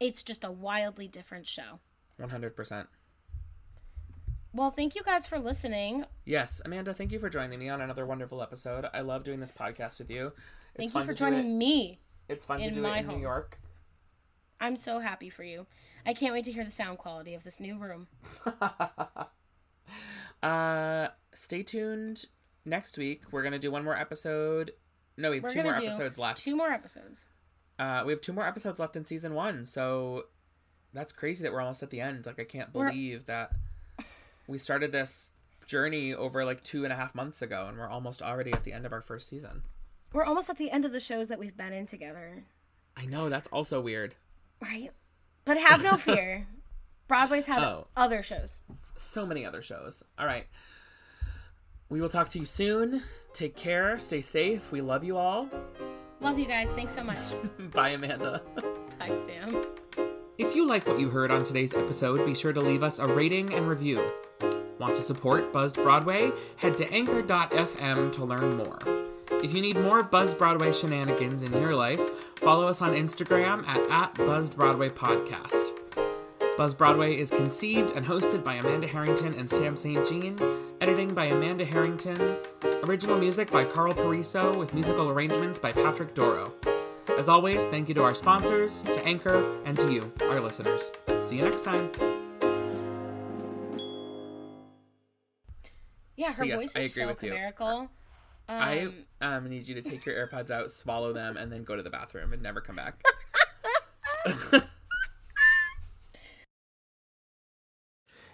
It's just a wildly different show. 100%. Well, thank you guys for listening. Yes, Amanda, thank you for joining me on another wonderful episode. I love doing this podcast with you. It's Thank you for joining it. me. It's fun to do my it in home. New York. I'm so happy for you. I can't wait to hear the sound quality of this new room. (laughs) Uh, stay tuned. Next week, we're gonna do one more episode. No, we have We're two more episodes left. Two more episodes. Uh, we have two more episodes left in season one. So that's crazy that we're almost at the end. Like I can't We're- believe that we started this journey over like two and a half months ago, and we're almost already at the end of our first season. We're almost at the end of the shows that we've been in together, I know that's also weird. right? But have no (laughs) fear. Broadway's had Oh. other shows. so many other shows. All right. We will talk to you soon. Take care. Stay safe. We love you all. Love you guys. Thanks so much. (laughs) Bye, Amanda. Bye, Sam. If you like what you heard on today's episode, be sure to leave us a rating and review. Want to support Buzzed Broadway? Head to anchor.fm to learn more. If you need more Buzzed Broadway shenanigans in your life, follow us on Instagram at, at Buzzed Broadway Podcast. Buzz Broadway is conceived and hosted by Amanda Harrington and Sam St. Jean, editing by Amanda Harrington, original music by Carl Pariso, with musical arrangements by Patrick Doro. As always, thank you to our sponsors, to Anchor, and to you, our listeners. See you next time. Yeah, her So, yes, voice I is agree so with you. chimerical. I Um, um, need you to take your (laughs) AirPods out, swallow them, and then go to the bathroom and never come back. (laughs)